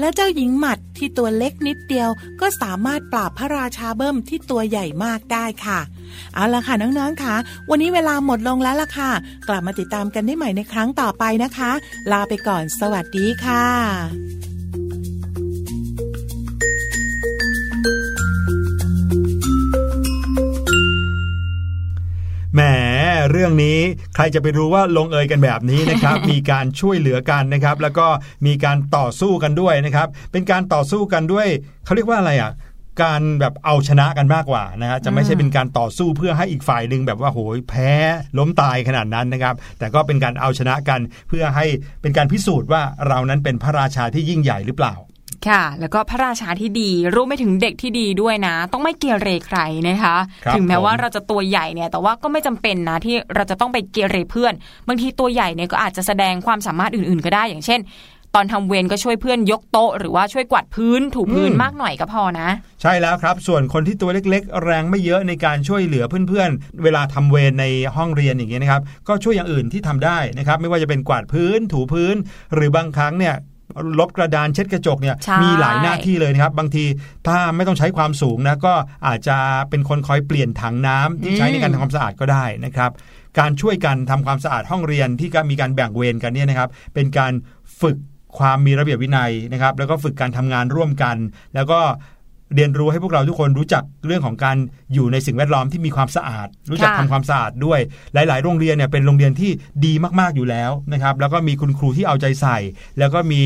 และเจ้าหญิงหมัดที่ตัวเล็กนิดเดียว ก็สามารถปราบพระราชาเบิ้มที่ตัวใหญ่มากได้ค่ะ เอาละค่ะน้องๆค่ะ วันนี้เวลาหมดลงแล้วล่ะค่ะ กลับมาติดตามกันได้ใหม่ในครั้งต่อไปนะคะ ลาไปก่อนสวัสดีค่ะ รื่องนี้ ใครจะไปรู้ว่าลงเอยกันแบบนี้นะครับ มีการช่วยเหลือกันนะครับ แล้วก็มีการต่อสู้กันด้วยนะครับ เป็นการต่อสู้กันด้วยเขาเรียกว่าอะไรอะการแบบเอาชนะกันมากกว่านะฮะจะไม่ใช่เป็นการต่อสู้เพื่อให้อีกฝ่ายหนึ่งแบบว่าโหยแพ้ล้มตายขนาดนั้นนะครับ แต่ก็เป็นการเอาชนะกันเพื่อให้เป็นการพิสูจน์ว่าเรานั้นเป็นพระราชาที่ยิ่งใหญ่หรือเปล่า ค่ะ แล้วก็พระราชาที่ดีรู้ไม่ถึงเด็กที่ดีด้วยนะ ต้องไม่เกเรใครนะคะครับถึงแม้ว่าผมเราจะตัวใหญ่เนี่ย แต่ว่าก็ไม่จำเป็นนะที่เราจะต้องไปเกเรเพื่อน บางทีตัวใหญ่เนี่ยก็อาจจะแสดงความสามารถอื่น ๆ ก็ได้อย่างเช่นตอนทำเวรก็ช่วยเพื่อนยกโต๊ะ หรือว่าช่วยกวาดพื้นถูพื้นมากหน่อยก็พอนะ ใช่แล้วครับ ส่วนคนที่ตัวเล็ก ๆ แรงไม่เยอะในการช่วยเหลือเพื่อนๆ เวลาทำเวรในห้องเรียนอย่างเงี้ยนะครับ ก็ช่วยอย่างอื่นที่ทำได้นะครับ ไม่ว่าจะเป็นกวาดพื้นถูพื้น หรือบางครั้งเนี่ย ลบกระดานเช็ดกระจกเนี่ยใช่มีหลายหน้าที่เลยนะครับ บางทีถ้าไม่ต้องใช้ความสูงนะก็อาจจะเป็นคนคอยเปลี่ยนถังน้ำที่ใช้ในการทำความสะอาดก็ได้นะครับการช่วยกันทำความสะอาดห้องเรียนที่ก็มีการแบ่งเวรกันเนี่ยนะครับ เป็นการฝึกความมีระเบียบวินัยนะครับ แล้วก็ฝึกการทำงานร่วมกัน แล้วก็ เรียนรู้ให้พวกเราทุกคนรู้จักเรื่องของการอยู่ในสิ่งแวดล้อมที่มีความสะอาด รู้จักค่ะทำความสะอาดด้วย หลาย ๆ โรงเรียนเนี่ยเป็นโรงเรียนที่ดีมาก ๆ อยู่แล้วนะครับ แล้วก็มีคุณครูที่เอาใจใส่ แล้วก็มี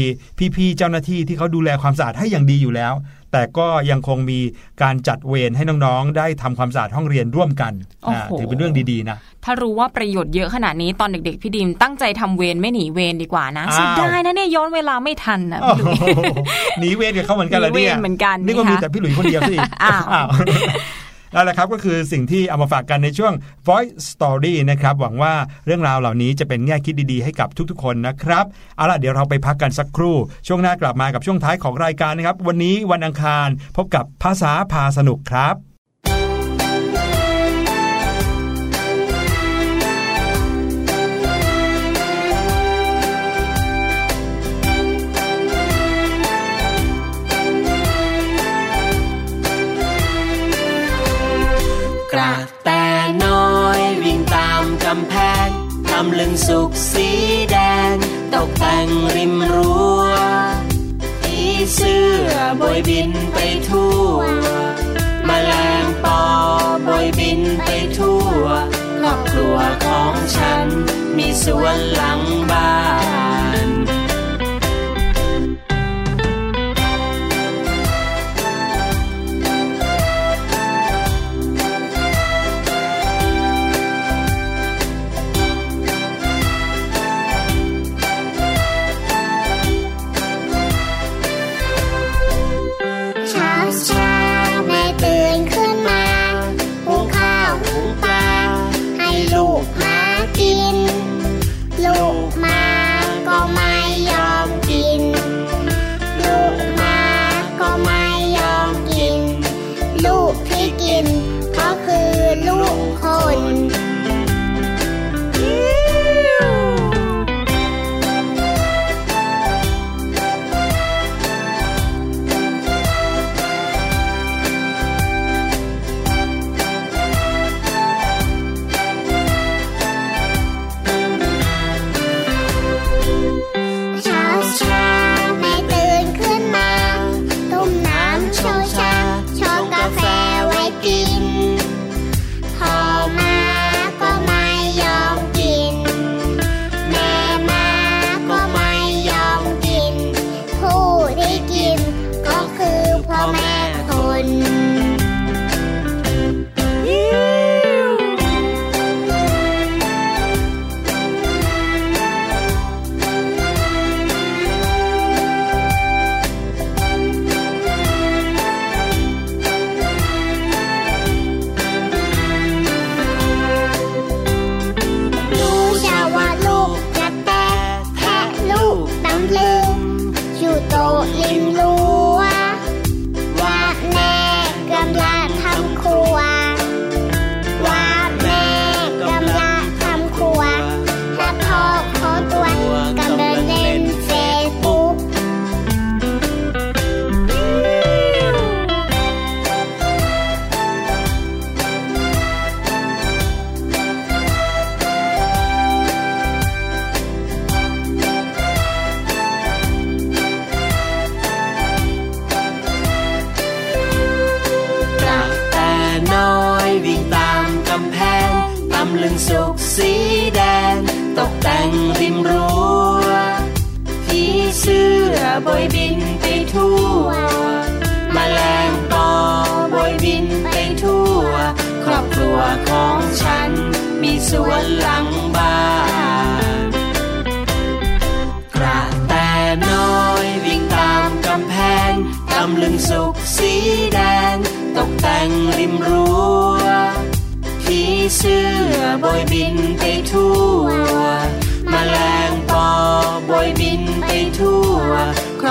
พี่ ๆ เจ้าหน้าที่ที่เขาดูแลความสะอาดให้อย่างดีอยู่แล้ว แต่ก็ยังคงมีการจัดเวรให้น้องๆ ได้ทำความสะอาดห้องเรียนร่วมกันโอ้อ่าโหถือเป็นเรื่องดีๆนะถ้ารู้ว่าประโยชน์เยอะขนาดนี้ตอนเด็กๆพี่ดิมตั้งใจทำเวรไม่หนีเวรดีกว่านะอ้าวเสียดายนะเนี่ยย้อนเวลาไม่ทันนะโอ้พี่หลุยโหหนีเวรกับเขาเหมือนกันเหรอเนี่ยหนีเวรเหมือนกันนี่ก็นะคะมีแต่พี่หลุยคนเดียวสิอ้าวอ้าว นั่นแหละครับก็คือสิ่งที่เอามาฝากกันในช่วง Voice Story นะครับหวังว่าเรื่องราวเหล่านี้จะเป็นแง่คิดดีๆให้กับทุกๆ คนนะครับเอาล่ะเดี๋ยวเราไปพักกันสักครู่ ช่วงหน้ากลับมากับช่วงท้ายของรายการนะครับ วันนี้วันอังคารพบกับภาษาพาสนุกครับ แต่น้อยวิ่งตามกำแพงทำลึงสุกสีแดงตกแต่งริมรั้วผีเสื้อบอยบินไปทั่วมแมลงปอบอยบินไปทั่วครอบครัวของฉันมีสวนหลังบ้าน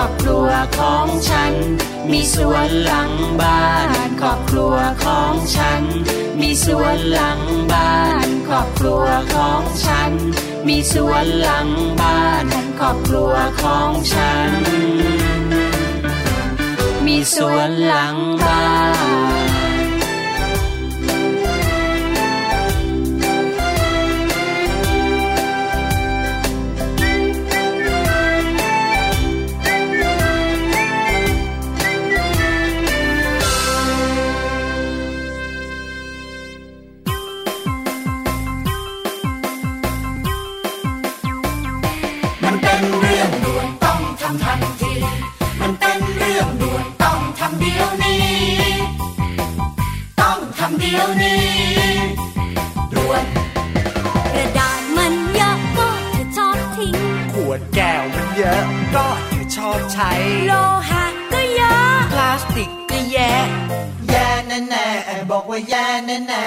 อบครัวของฉัน มีสวนหลังบ้านครอบครัวของฉัน มีสวนหลังบ้านครอบครัวของฉัน มีสวนหลังบ้านครอบครัวของฉัน มีสวนหลังบ้านมัน ใช้ โลหะก็เยอะ พลาสติกก็แย่แย่แน่แน่ๆบอกว่าแย่แน่แน่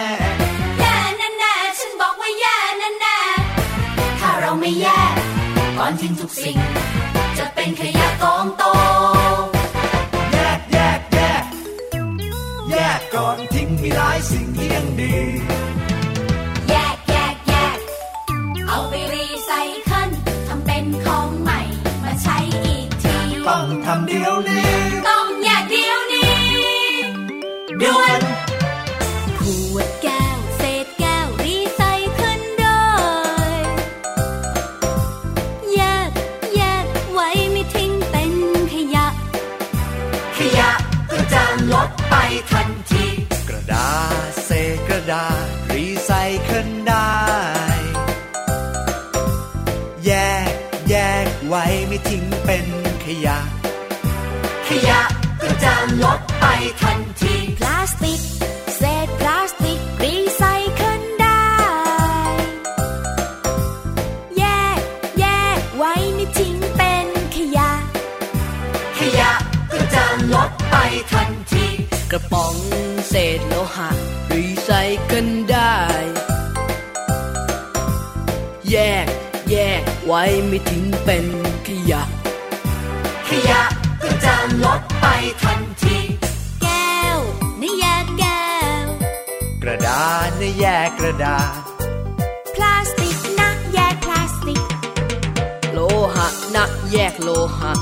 แย่แน่ๆฉันบอกว่าแย่แน่ๆถ้าเราไม่แย่ก่อนทิ้งทุกสิ่ง จะเป็นขยะกองโต แยกแยกแยกแยกก่อนทิ้งมีหลายสิ่งที่ยังดี ต้องท ว้ไม่ทิ้งเป็นขยะ ขยะก็จะลดไปทันที แก้วนี่แยกแก้ว กระดาษนะแยกกระดาษ พลาสติกนะแยกพลาสติก โลหะนะแยกโลหะ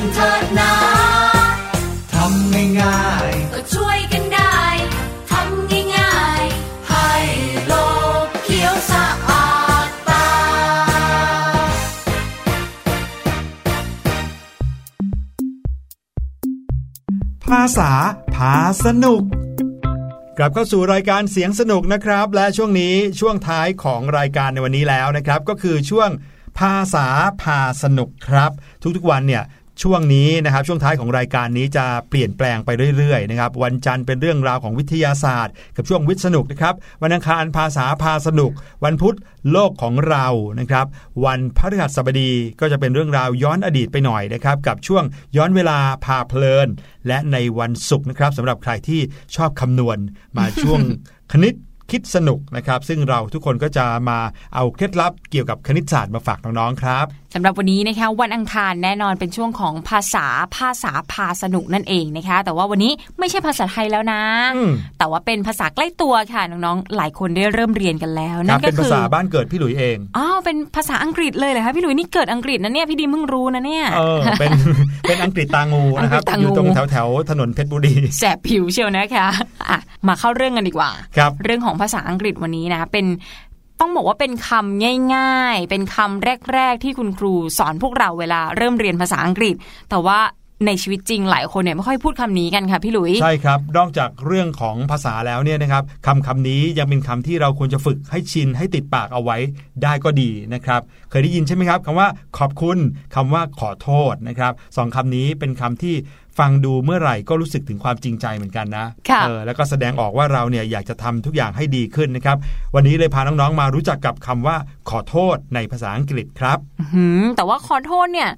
เคิลเถิดนะทำง่ายๆก็ช่วยกันได้ทำง่ายๆให้โลกเขียวสะอาดตา ภาษาพาสนุกกลับเข้าสู่รายการเสียงสนุกนะครับ และช่วงนี้ช่วงท้ายของรายการในวันนี้แล้วนะครับ ก็คือช่วงภาษาพาสนุกครับ ทุกๆวันเนี่ย ช่วงนี้นะครับช่วงท้ายของรายการนี้จะเปลี่ยนแปลงไปเรื่อยๆนะครับวันจันทร์เป็นเรื่องราวของวิทยาศาสตร์ กับช่วงวิทย์สนุกนะครับวันอังคารภาษาพาสนุก วันพุธโลกของเรานะครับวันพฤหัสบดีก็จะเป็นเรื่องราวย้อนอดีตไปหน่อยนะครับกับช่วงย้อนเวลาพาเพลิน และในวันศุกร์นะครับสำหรับใครที่ชอบคำนวณมาช่วงคณิต คิดสนุกนะครับ ซึ่งเราทุกคนก็จะมาเอาเคล็ดลับเกี่ยวกับคณิตศาสตร์มาฝากน้องๆครับสำหรับวันนี้นะคะวันอังคารแน่นอนเป็นช่วงของภาษาภาษาพาสนุกนั่นเองนะคะ แต่ว่าวันนี้ไม่ใช่ภาษาไทยแล้วนะอืมแต่ว่าเป็นภาษาใกล้ตัวค่ะน้องๆหลายคนได้เริ่มเรียนกันแล้วคนั่รับนก็เป็นคืภาอษาบ้านเกิดพี่หลุยเองอ้าวเป็นภาษาอังกฤษเลยเหรอคะพี่หลุยนี่เกิดอังกฤษนะเนี่ยพี่ดีมึงรู้นะเนี่ยเออเป็นเป็นอังกฤษตางูนะครับอังกฤษตางูอยู่ตรงแถวแถวๆถนนเพชรบุรีแสบผิวเชียวนะคะอะมาเข้าเรื่องกันดีกว่าครับเรื่องของภาษาอังกฤษวันนี้นะ เป็นต้องบอกว่าเป็นคำง่าย ๆ เป็นคำแรก ๆ ที่คุณครูสอนพวกเราเวลาเริ่มเรียนภาษาอังกฤษ แต่ว่า ในชีวิตจริงหลายคนเนี่ยไม่ค่อยพูดคำนี้กันค่ะพี่หลุยใช่ครับ นอกจากเรื่องของภาษาแล้วเนี่ยนะครับคำคำนี้ยังเป็นคำที่เราควรจะฝึกให้ชินให้ติดปากเอาไว้ได้ก็ดีนะครับ เคยได้ยินใช่ไหมครับคำว่าขอบคุณคำว่าขอโทษนะครับสองคำนี้เป็นคำที่ฟังดูเมื่อไหร่ก็รู้สึกถึงความจริงใจเหมือนกันนะค่ะเออแล้วก็แสดงออกว่าเราเนี่ยอยากจะทำทุกอย่างให้ดีขึ้นนะครับ วันนี้เลยพาน้องๆมารู้จักกับคำว่าขอโทษในภาษาอังกฤษครับหืมแต่ว่าขอโทษเนี่ย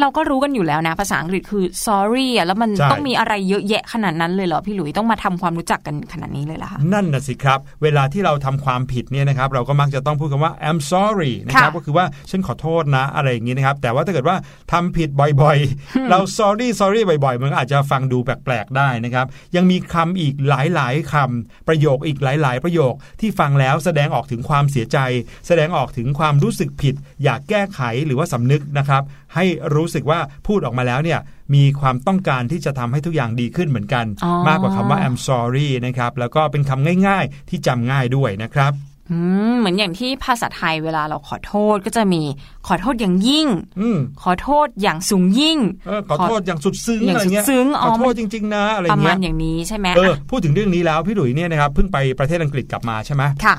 เราก็รู้กันอยู่แล้วนะ ภาษาอังกฤษคือ sorry อะแล้วมันใช่ต้องมีอะไรเยอะแยะขนาดนั้นเลยเหรอพี่หลุยต้องมาทำความรู้จักกันขนาดนี้เลยเหรอคะนั่นน่ะสิครับ เวลาที่เราทำความผิดเนี่ยนะครับ เราก็มักจะต้องพูดคำว่า I'm sorry นะครับค่ะก็คือว่าฉันขอโทษนะอะไรอย่างนี้นะครับ แต่ว่าถ้าเกิดว่าทำผิดบ่อยๆ เรา sorry sorry บ่อยๆ มันก็อาจจะฟังดูแปลกๆได้นะครับ ยังมีคำอีกหลายๆคำประโยคอีกหลาย ๆ ประโยคที่ฟังแล้วแสดงออกถึงความเสียใจ แสดงออกถึงความรู้สึกผิด อยากแก้ไขหรือว่าสำนึกนะครับให้รู้สึกว่าพูดออกมาแล้วเนี่ยมีความต้องการที่จะทำให้ทุกอย่างดีขึ้นเหมือนกันอ๋อมากกว่าคำว่า I'm sorry นะครับแล้วก็เป็นคำง่ายๆ ที่จำง่ายด้วยนะครับอืมเหมือนอย่างที่ภาษาไทยเวลาเราขอโทษก็จะมีขอโทษอย่างยิ่งอืมขอโทษอย่างสูงยิ่งเออขอโทษอย่างสุดซึ้งอย่างอะไรเงี้ยสุดซึ้งอ๋ขอโทษจริงๆนะอะไรประมาณเงี้ยอย่างนี้ใช่ไหมเอออะพูดถึงเรื่องนี้แล้วพี่หลุยเนี่ยนะครับเพิ่งไปประเทศอังกฤษกลับมาใช่ไหมค่ะ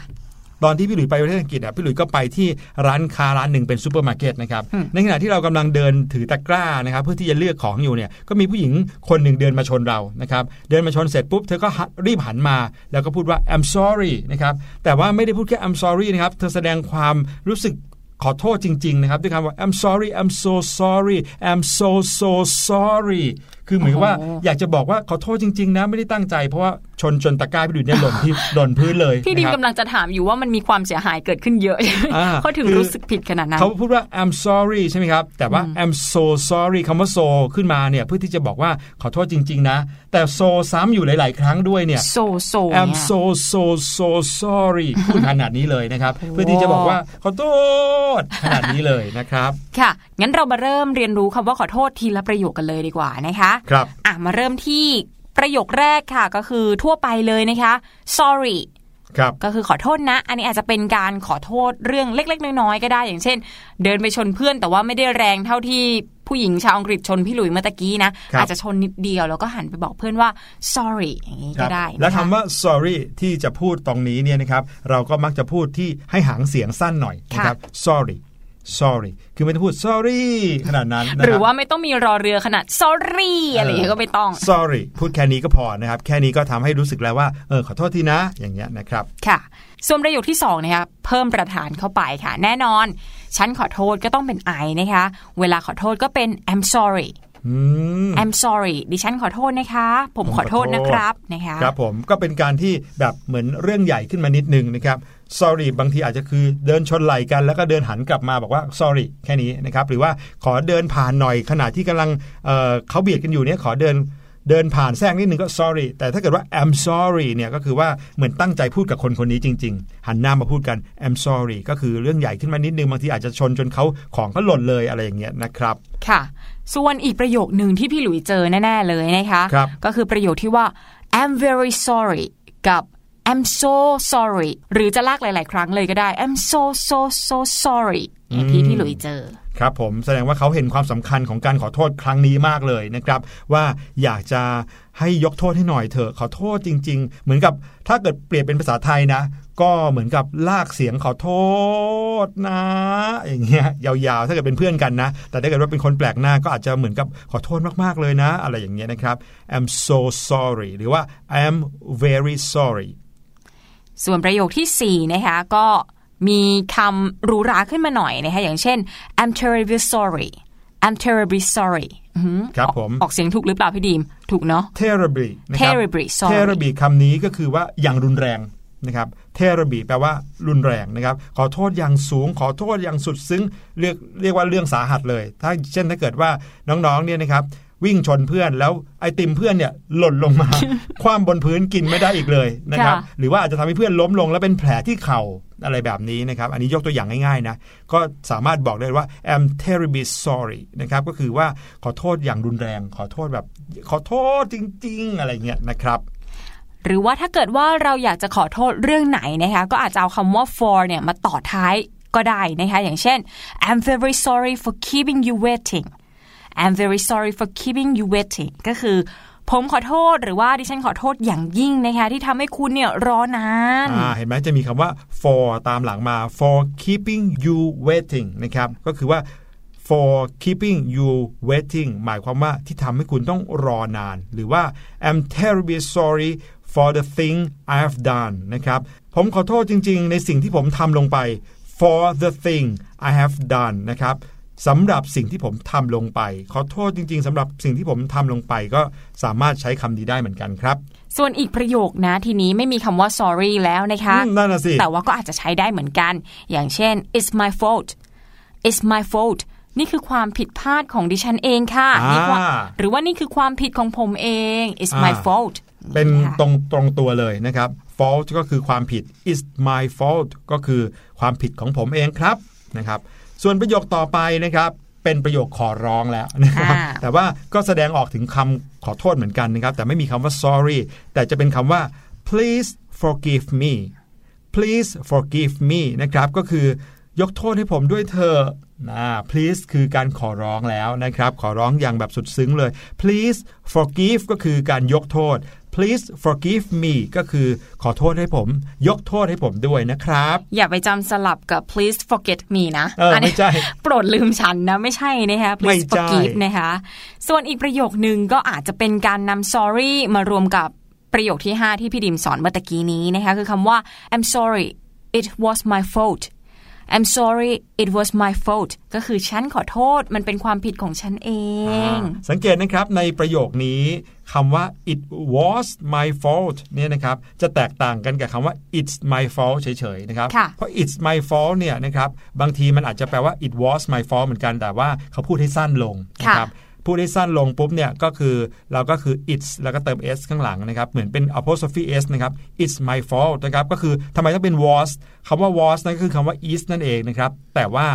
ตอนที่พี่หลุยไปประเทศอังกฤษอะพี่หลุยก็ไปที่ร้านค้าร้านหนึ่งเป็นซูเปอร์มาร์เก็ตนะครับอืมในขณะที่เรากำลังเดินถือตะกร้านะครับเพื่อที่จะเลือกของอยู่เนี่ยก็มีผู้หญิงคนหนึ่งเดินมาชนเรานะครับเดินมาชนเสร็จปุ๊บเธอก็หันรีบหันมา แล้วก็พูดว่า I'm sorry นะครับแต่ว่าไม่ได้พูดแค่ I'm sorry นะครับเธอแสดงความรู้สึกขอโทษจริง ๆ นะครับ ด้วยคำว่า I'm sorry I'm so sorry I'm so so sorry คือเหมือนกับว่าโอ้โหอยากจะบอกว่าขอโทษจริงๆนะไม่ได้ตั้งใจ เพราะว่าชนจนตะกร้าพี่หลุยเนี่ยหล่นที่หล่นพื้นเลยพี่ดิมนะครับกำลังจะถามอยู่ว่ามันมีความเสียหายเกิดขึ้นเยอะอ่าเขาถึงคือรู้สึกผิดขนาดนั้นเขาพูดว่า I'm sorry ใช่ไหมครับ แต่ว่า I'm so sorry คำว่า so ขึ้นมาเนี่ยเพื่อที่จะบอกว่าขอโทษจริง ๆ นะ แต่ so ซ้ำอยู่หลาย ๆ ครั้งด้วยเนี่ยโซโซ I'm เนี่ย so so so sorry พูดขนาดนี้เลยนะครับ เพื่อที่จะบอกว่าขอโทษขนาดนี้เลยนะครับ ค่ะ งั้นเรามาเริ่มเรียนรู้คำว่าขอโทษทีละประโยคกันเลยดีกว่านะคะครับอะมาเริ่มที่ประโยคแรกค่ะก็คือทั่วไปเลยนะคะ sorry ครับก็คือขอโทษนะ อันนี้อาจจะเป็นการขอโทษเรื่องเล็ก ๆ น้อยๆก็ได้ อย่างเช่น เดินไปชนเพื่อนแต่ว่าไม่ได้แรงเท่าที่ผู้หญิงชาวอังกฤษชนพี่หลุยเมื่อตะกี้นะครับอาจจะชนนิดเดียวแล้วก็หันไปบอกเพื่อนว่า sorry อย่างนี้คก็รับได้นะคะและคำว่า sorry ที่จะพูดตรงนี้เนี่ยนะครับ เราก็มักจะพูดที่ให้หางเสียงสั้นหน่อยนะครับ sorry sorry คือไม่ต้องพูด sorry ขนาดนั้นนะคบหรือว่าไม่ต้องมีรอเรือขนาด sorry อะไรอย่างเงี้ยก็ไม่ต้อง sorry พูดแค่นี้ก็พอนะครับ แค่นี้ก็ทำให้รู้สึกแล้วว่า เออ ขอโทษทีนะ อย่างเงี้ยนะครับ ค่ะ ส่วนประโยคที่2นะคะเพิ่มประธานเข้าไปค่ะ แน่นอน ฉันขอโทษก็ต้องเป็น I นะคะ เวลาขอโทษก็เป็น I'm sorry อืม I'm sorry ดิฉันขอโทษนะคะ ผมขอโทษนะครับนะคะ ครับผมก็เป็นการที่แบบเหมือนเรื่องใหญ่ขึ้นมานิดนึงนะครับ sorry บางทีอาจจะคือเดินชนไหล่กัน แล้วก็เดินหันกลับมาบอกว่า sorry แค่นี้นะครับหรือว่าขอเดินผ่านหน่อยขณะที่กำลังเอ่อเขาเบียดกันอยู่เนี่ยขอเดินเดินผ่านแทรกนิดนึงก็ sorry แต่ถ้าเกิดว่า I'm sorry เนี่ยก็คือว่าเหมือนตั้งใจพูดกับคนคนนี้จริง ๆ หันหน้ามาพูดกัน I'm sorry ก็คือเรื่องใหญ่ขึ้นมานิดนึงบางทีอาจจะชนจนเขาของเขาหล่นเลยอะไรอย่างเงี้ยนะครับ ค่ะ ส่วนอีกประโยคหนึ่งที่พี่หลุยเจอแน่ ๆ เลยนะคะครับก็คือประโยคที่ว่า I'm very sorry กับ I'm so sorry หรือจะลากหลาย ๆ ครั้งเลยก็ได้ I'm so so so sorry เนี่ที่พี่หลุยเจอครับผมแสดงว่าเขาเห็นความสำคัญของการขอโทษครั้งนี้มากเลยนะครับ ว่าอยากจะให้ยกโทษให้หน่อยเถอะขอโทษจริง ๆ เหมือนกับถ้าเกิดเปลี่ยนเป็นภาษาไทยนะ ก็เหมือนกับลากเสียงขอโทษนะ อย่างเงี้ยยาวๆ ถ้าเกิดเป็นเพื่อนกันนะ แต่ถ้าเกิดว่าเป็นคนแปลกหน้าก็อาจจะเหมือนกับขอโทษมากๆเลยนะ อะไรอย่างเงี้ยนะครับ I'm so sorry หรือว่า I'm very sorry ส่วนประโยคทีสี่4นะคะก็มีคำหรูหราขึ้นมาหน่อยนะคะอย่างเช่น I'm terribly sorry I'm terribly sorry อื้อหือครับผมออกเสียงถูกหรือเปล่าพี่ดีม ถูกเนาะ terribly นะครับ Terribly sorry terribly คำนี้ก็คือว่าอย่างรุนแรงนะครับ terribly แปลว่ารุนแรงนะครับ ขอโทษอย่างสูง ขอโทษอย่างสุดซึ้ง เรียกเรียกว่าเรื่องสาหัสเลย ถ้าเช่นถ้าเกิดว่าน้องๆเนี่ยนะครับ วิ่งชนเพื่อนแล้วไอติมเพื่อนเนี่ยหล่นลงมา คว่ำบนพื้นกินไม่ได้อีกเลยนะครับค่ะหรือว่าอาจจะทำให้เพื่อนล้มลงแล้วเป็นแผลที่เข่าอะไรแบบนี้นะครับ อันนี้ยกตัวอย่างง่ายๆนะ ก็สามารถบอกได้ว่า I'm terribly sorry นะครับ ก็คือว่าขอโทษอย่างรุนแรง ขอโทษแบบ ขอโทษจริง ๆ อะไรเงี้ยนะครับ หรือว่าถ้าเกิดว่าเราอยากจะขอโทษเรื่องไหนนะคะ ก็อาจจะเอาคำว่า for เนี่ยมาต่อท้ายก็ได้นะคะ อย่างเช่น I'm very sorry for keeping you waiting I'm very sorry for keeping you waiting ก็คือ ผมขอโทษหรือว่าดิฉันขอโทษอย่างยิ่งนะคะที่ทำให้คุณเนี่ยรอนานเห็นไหมจะมีคำว่า for ตามหลังมา for keeping you waiting นะครับ ก็คือว่า for keeping you waiting หมายความว่าที่ทำให้คุณต้องรอนาน หรือว่า I'm terribly sorry for the thing I have done นะครับ ผมขอโทษจริง ๆ ในสิ่งที่ผมทำลงไป for the thing I have done นะครับ สำหรับสิ่งที่ผมทำลงไป ขอโทษจริง ๆสำหรับสิ่งที่ผมทำลงไปก็สามารถใช้คำนี้ได้เหมือนกันครับ ส่วนอีกประโยคนะทีนี้ไม่มีคำว่า sorry แล้วนะคะอืมนั่นน่ะสิแต่ว่าก็อาจจะใช้ได้เหมือนกัน อย่างเช่น it's my fault it's my fault นี่คือความผิดพลาดของดิฉันเองค่ะอ่านี่ว่าหรือว่านี่คือความผิดของผมเอง it's my อ่า fault เป็นค่ะตรงตรงตัวเลยนะครับ fault ก็คือความผิด is my fault ก็คือความผิดของผมเองครับนะครับ ส่วนประโยคต่อไปนะครับเป็นประโยคขอร้องแล้วนะครับอ่าแต่ว่าก็แสดงออกถึงคำขอโทษเหมือนกันนะครับ แต่ไม่มีคำว่า sorry แต่จะเป็นคำว่า please forgive me please forgive me นะครับก็คือยกโทษให้ผมด้วยเถอะนะ please คือการขอร้องแล้วนะครับ ขอร้องอย่างแบบสุดซึ้งเลย please forgive ก็คือการยกโทษ please forgive me ก็คือขอโทษให้ผม ยกโทษให้ผมด้วยนะครับ อย่าไปจำสลับกับ please forget me นะเออไม่ใช่โปรดลืมฉันนะไม่ใช่นะคะไม่ please ใช่ forgive นะคะส่วนอีกประโยคนึงก็อาจจะเป็นการนำ sorry มารวมกับประโยคที่ 5 ที่พี่ดิมสอนเมื่อตะกี้นี้นะคะคือคำว่า I'm sorry it was my fault I'm sorry it was my fault ก็คือฉันขอโทษมันเป็นความผิดของฉันเองอ่าสังเกตนะครับในประโยคนี้คำว่า it was my fault เนี่ยนะครับจะแตกต่างกันกับคำว่า it's my fault เฉยๆนะครับค่ะเพราะ it's my fault เนี่ยนะครับบางทีมันอาจจะแปลว่า it was my fault เหมือนกันแต่ว่าเขาพูดให้สั้นลงนะครับ พูดให้สั้นลงปุ๊บเนี่ยก็คือเราก็คือ it's แล้วก็เติม s ข้างหลังนะครับเหมือนเป็น apostrophe s นะครับ it's my fault นะครับก็คือทำไมต้องเป็น was คำว่า was นั่นก็คือคำว่า is นั่นเองนะครับแต่ว่า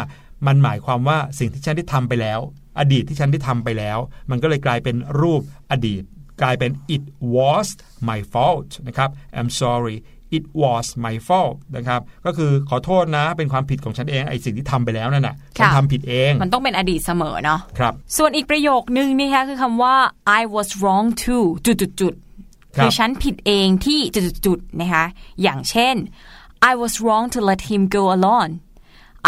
มันหมายความว่าสิ่งที่ฉันได้ทำไปแล้ว อดีตที่ฉันได้ทำไปแล้ว มันก็เลยกลายเป็นรูปอดีต กลายเป็น it was my fault นะครับ I'm sorry it was my fault นะครับก็คือขอโทษนะเป็นความผิดของฉันเองไอสิ่งที่ทำไปแล้วนั่นน่ะฉันค่ะทำผิดเอง มันต้องเป็นอดีตเสมอเนาะครับส่วนอีกประโยคนึงนะคะคือคำว่า I was wrong too จุดจุดจุดๆครับคือฉันผิดเองที่จุดจุดจุดๆนะคะอย่างเช่น I was wrong to let him go alone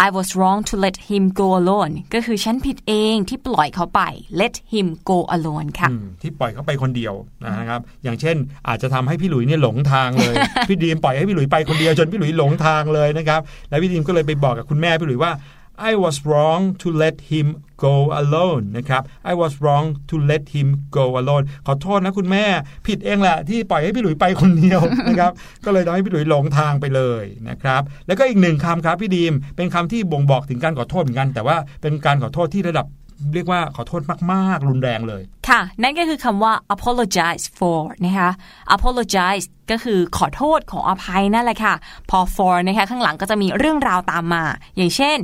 I was wrong to let him go alone ก็คือฉันผิดเองที่ปล่อยเขาไป let him go alone ค่ะที่ปล่อยเขาไปคนเดียวนะครับ อย่างเช่น อาจจะทำให้พี่หลุยเนี่ยหลงทางเลย พี่ดีมปล่อยให้พี่หลุยไปคนเดียวจนพี่หลุยหลงทางเลยนะครับ แล้วพี่ดีมก็เลยไปบอกกับคุณแม่พี่หลุยว่า I was wrong to let him go alone นะครับ I was wrong to let him go alone ขอโทษนะคุณแม่ ผิดเองแหละที่ปล่อยให้พี่หลุยไปคนเดียวนะครับ ก็เลยทำให้พี่หลุยหลงทางไปเลยนะครับ แล้วก็อีกหนึ่งคำครับพี่ดีม เป็นคำที่บ่งบอกถึงการขอโทษเหมือนกัน แต่ว่าเป็นการขอโทษที่ระดับเรียกว่าขอโทษมาก ๆ รุนแรงเลย ค่ะ นั่นก็คือคำว่า apologize for นะคะ apologize ก็คือขอโทษขออภัยนั่นแหละค่ะ พอ for นะคะข้างหลังก็จะมีเรื่องราวตามมา อย่างเช่น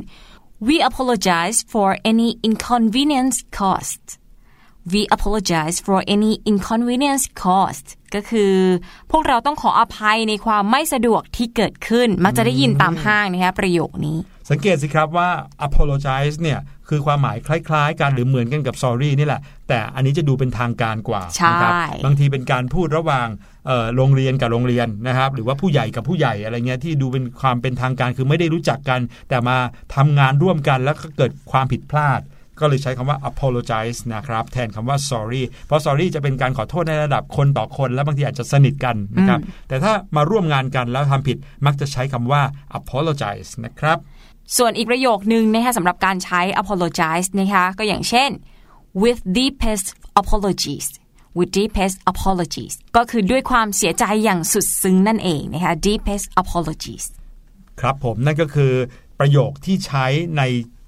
we apologize for any inconvenience caused we apologize for any inconvenience caused ก็คือ พวกเราต้องขออภัยในความไม่สะดวกที่เกิดขึ้น มักจะได้ยินตามห้างนะคะประโยคนี้ สังเกตสิครับว่า apologize เนี่ยคือความหมายคล้ายๆกันหรือเหมือนกันกับ sorry นี่แหละ แต่อันนี้จะดูเป็นทางการกว่าใช่นะครับบางทีเป็นการพูดระหว่างเอ่อ โรงเรียนกับโรงเรียนนะครับ หรือว่าผู้ใหญ่กับผู้ใหญ่อะไรเงี้ยที่ดูเป็นความเป็นทางการคือไม่ได้รู้จักกัน แต่มาทำงานร่วมกันแล้วก็เกิดความผิดพลาด ก็เลยใช้คำว่า apologize นะครับ แทนคำว่า sorry เพราะ sorry จะเป็นการขอโทษในระดับคนต่อคน และบางทีอาจจะสนิทกันนะครับ แต่ถ้ามาร่วมงานกันแล้วทำผิดมักจะใช้คำว่า apologize นะครับ ส่วนอีกประโยคนึงนะคะสำหรับการใช้ apologize นะคะก็อย่างเช่น with deepest apologies with deepest apologies ก็คือด้วยความเสียใจอย่างสุดซึ้งนั่นเองนะคะ deepest apologies ครับผมนั่นก็คือประโยคที่ใช้ใน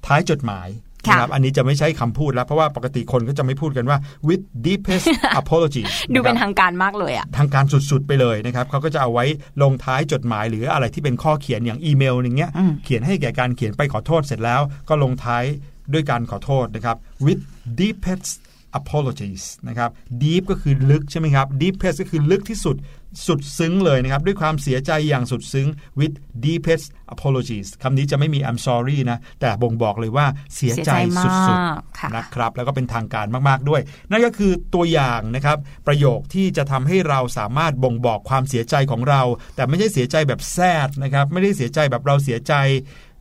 ท้ายจดหมายค่ะนะครับอันนี้จะไม่ใช้คำพูดแล้ว เพราะว่าปกติคนก็จะไม่พูดกันว่า with deepest apologies ดูเป็นนะครับทางการมากเลยอะทางการสุดๆไปเลยนะครับเขาก็จะเอาไว้ลงท้ายจดหมาย หรืออะไรที่เป็นข้อเขียนอย่างอีเมลอย่างเงี้ยอืมเขียนให้แก่การเขียนไปขอโทษเสร็จแล้ว ก็ลงท้ายด้วยการขอโทษนะครับ with deepest apologies นะครับ deep ก็คือลึกใช่ไหมครับ deepest ก็คือลึกที่สุดสุดซึ้งเลยนะครับ ด้วยความเสียใจอย่างสุดซึ้ง with deepest apologies คำนี้จะไม่มี I'm sorry นะ แต่บ่งบอกเลยว่าเสียใจเสียใจมากสุดค่ะๆนะครับ แล้วก็เป็นทางการมากๆด้วย นั่นก็คือตัวอย่างนะครับ ประโยคที่จะทำให้เราสามารถบ่งบอกความเสียใจของเรา แต่ไม่ใช่เสียใจแบบแซดนะครับ ไม่ได้เสียใจแบบเราเสียใจ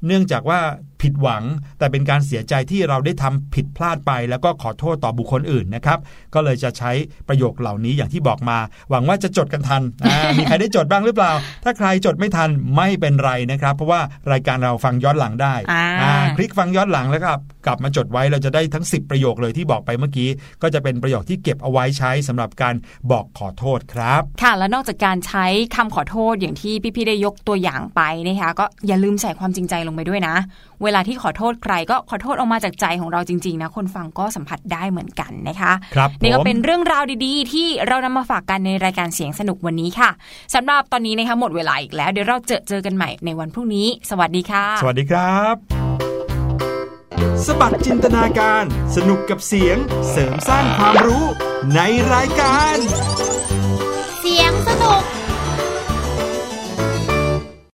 เนื่องจากว่า ผิดหวัง แต่เป็นการเสียใจที่เราได้ทำผิดพลาดไป แล้วก็ขอโทษต่อบุคคลอื่นนะครับ ก็เลยจะใช้ประโยคเหล่านี้อย่างที่บอกมา หวังว่าจะจดกันทันอ่ามีใครได้จดบ้างหรือเปล่า ถ้าใครจดไม่ทันไม่เป็นไรนะครับ เพราะว่ารายการเราฟังย้อนหลังได้อ่าอ่าคลิกฟังย้อนหลังแล้วก็กลับมาจดไว้เราจะได้ทั้ง 10 ประโยคเลยที่บอกไปเมื่อกี้ ก็จะเป็นประโยคที่เก็บเอาไว้ใช้สำหรับการบอกขอโทษครับ ค่ะแล้วนอกจากการใช้คำขอโทษอย่างที่พี่ๆได้ยกตัวอย่างไปนะคะก็อย่าลืมใส่ความจริงใจลงไปด้วยนะเวลาที่ขอโทษใครก็ขอโทษออกมาจากใจของเราจริงๆนะคนฟังก็สัมผัสได้เหมือนกันนะคะครับนี่ก็ผมเป็นเรื่องราวดีๆ ที่เรานำมาฝากกันในรายการเสียงสนุกวันนี้ค่ะสำหรับตอนนี้นะคะหมดเวลาอีกแล้วเดี๋ยวเราเจอเจอกันใหม่ในวันพรุ่งนี้ สวัสดีค่ะ สวัสดีครับสบัดจินตนาการ สนุกกับเสียงเสริมสร้างความรู้ในรายการ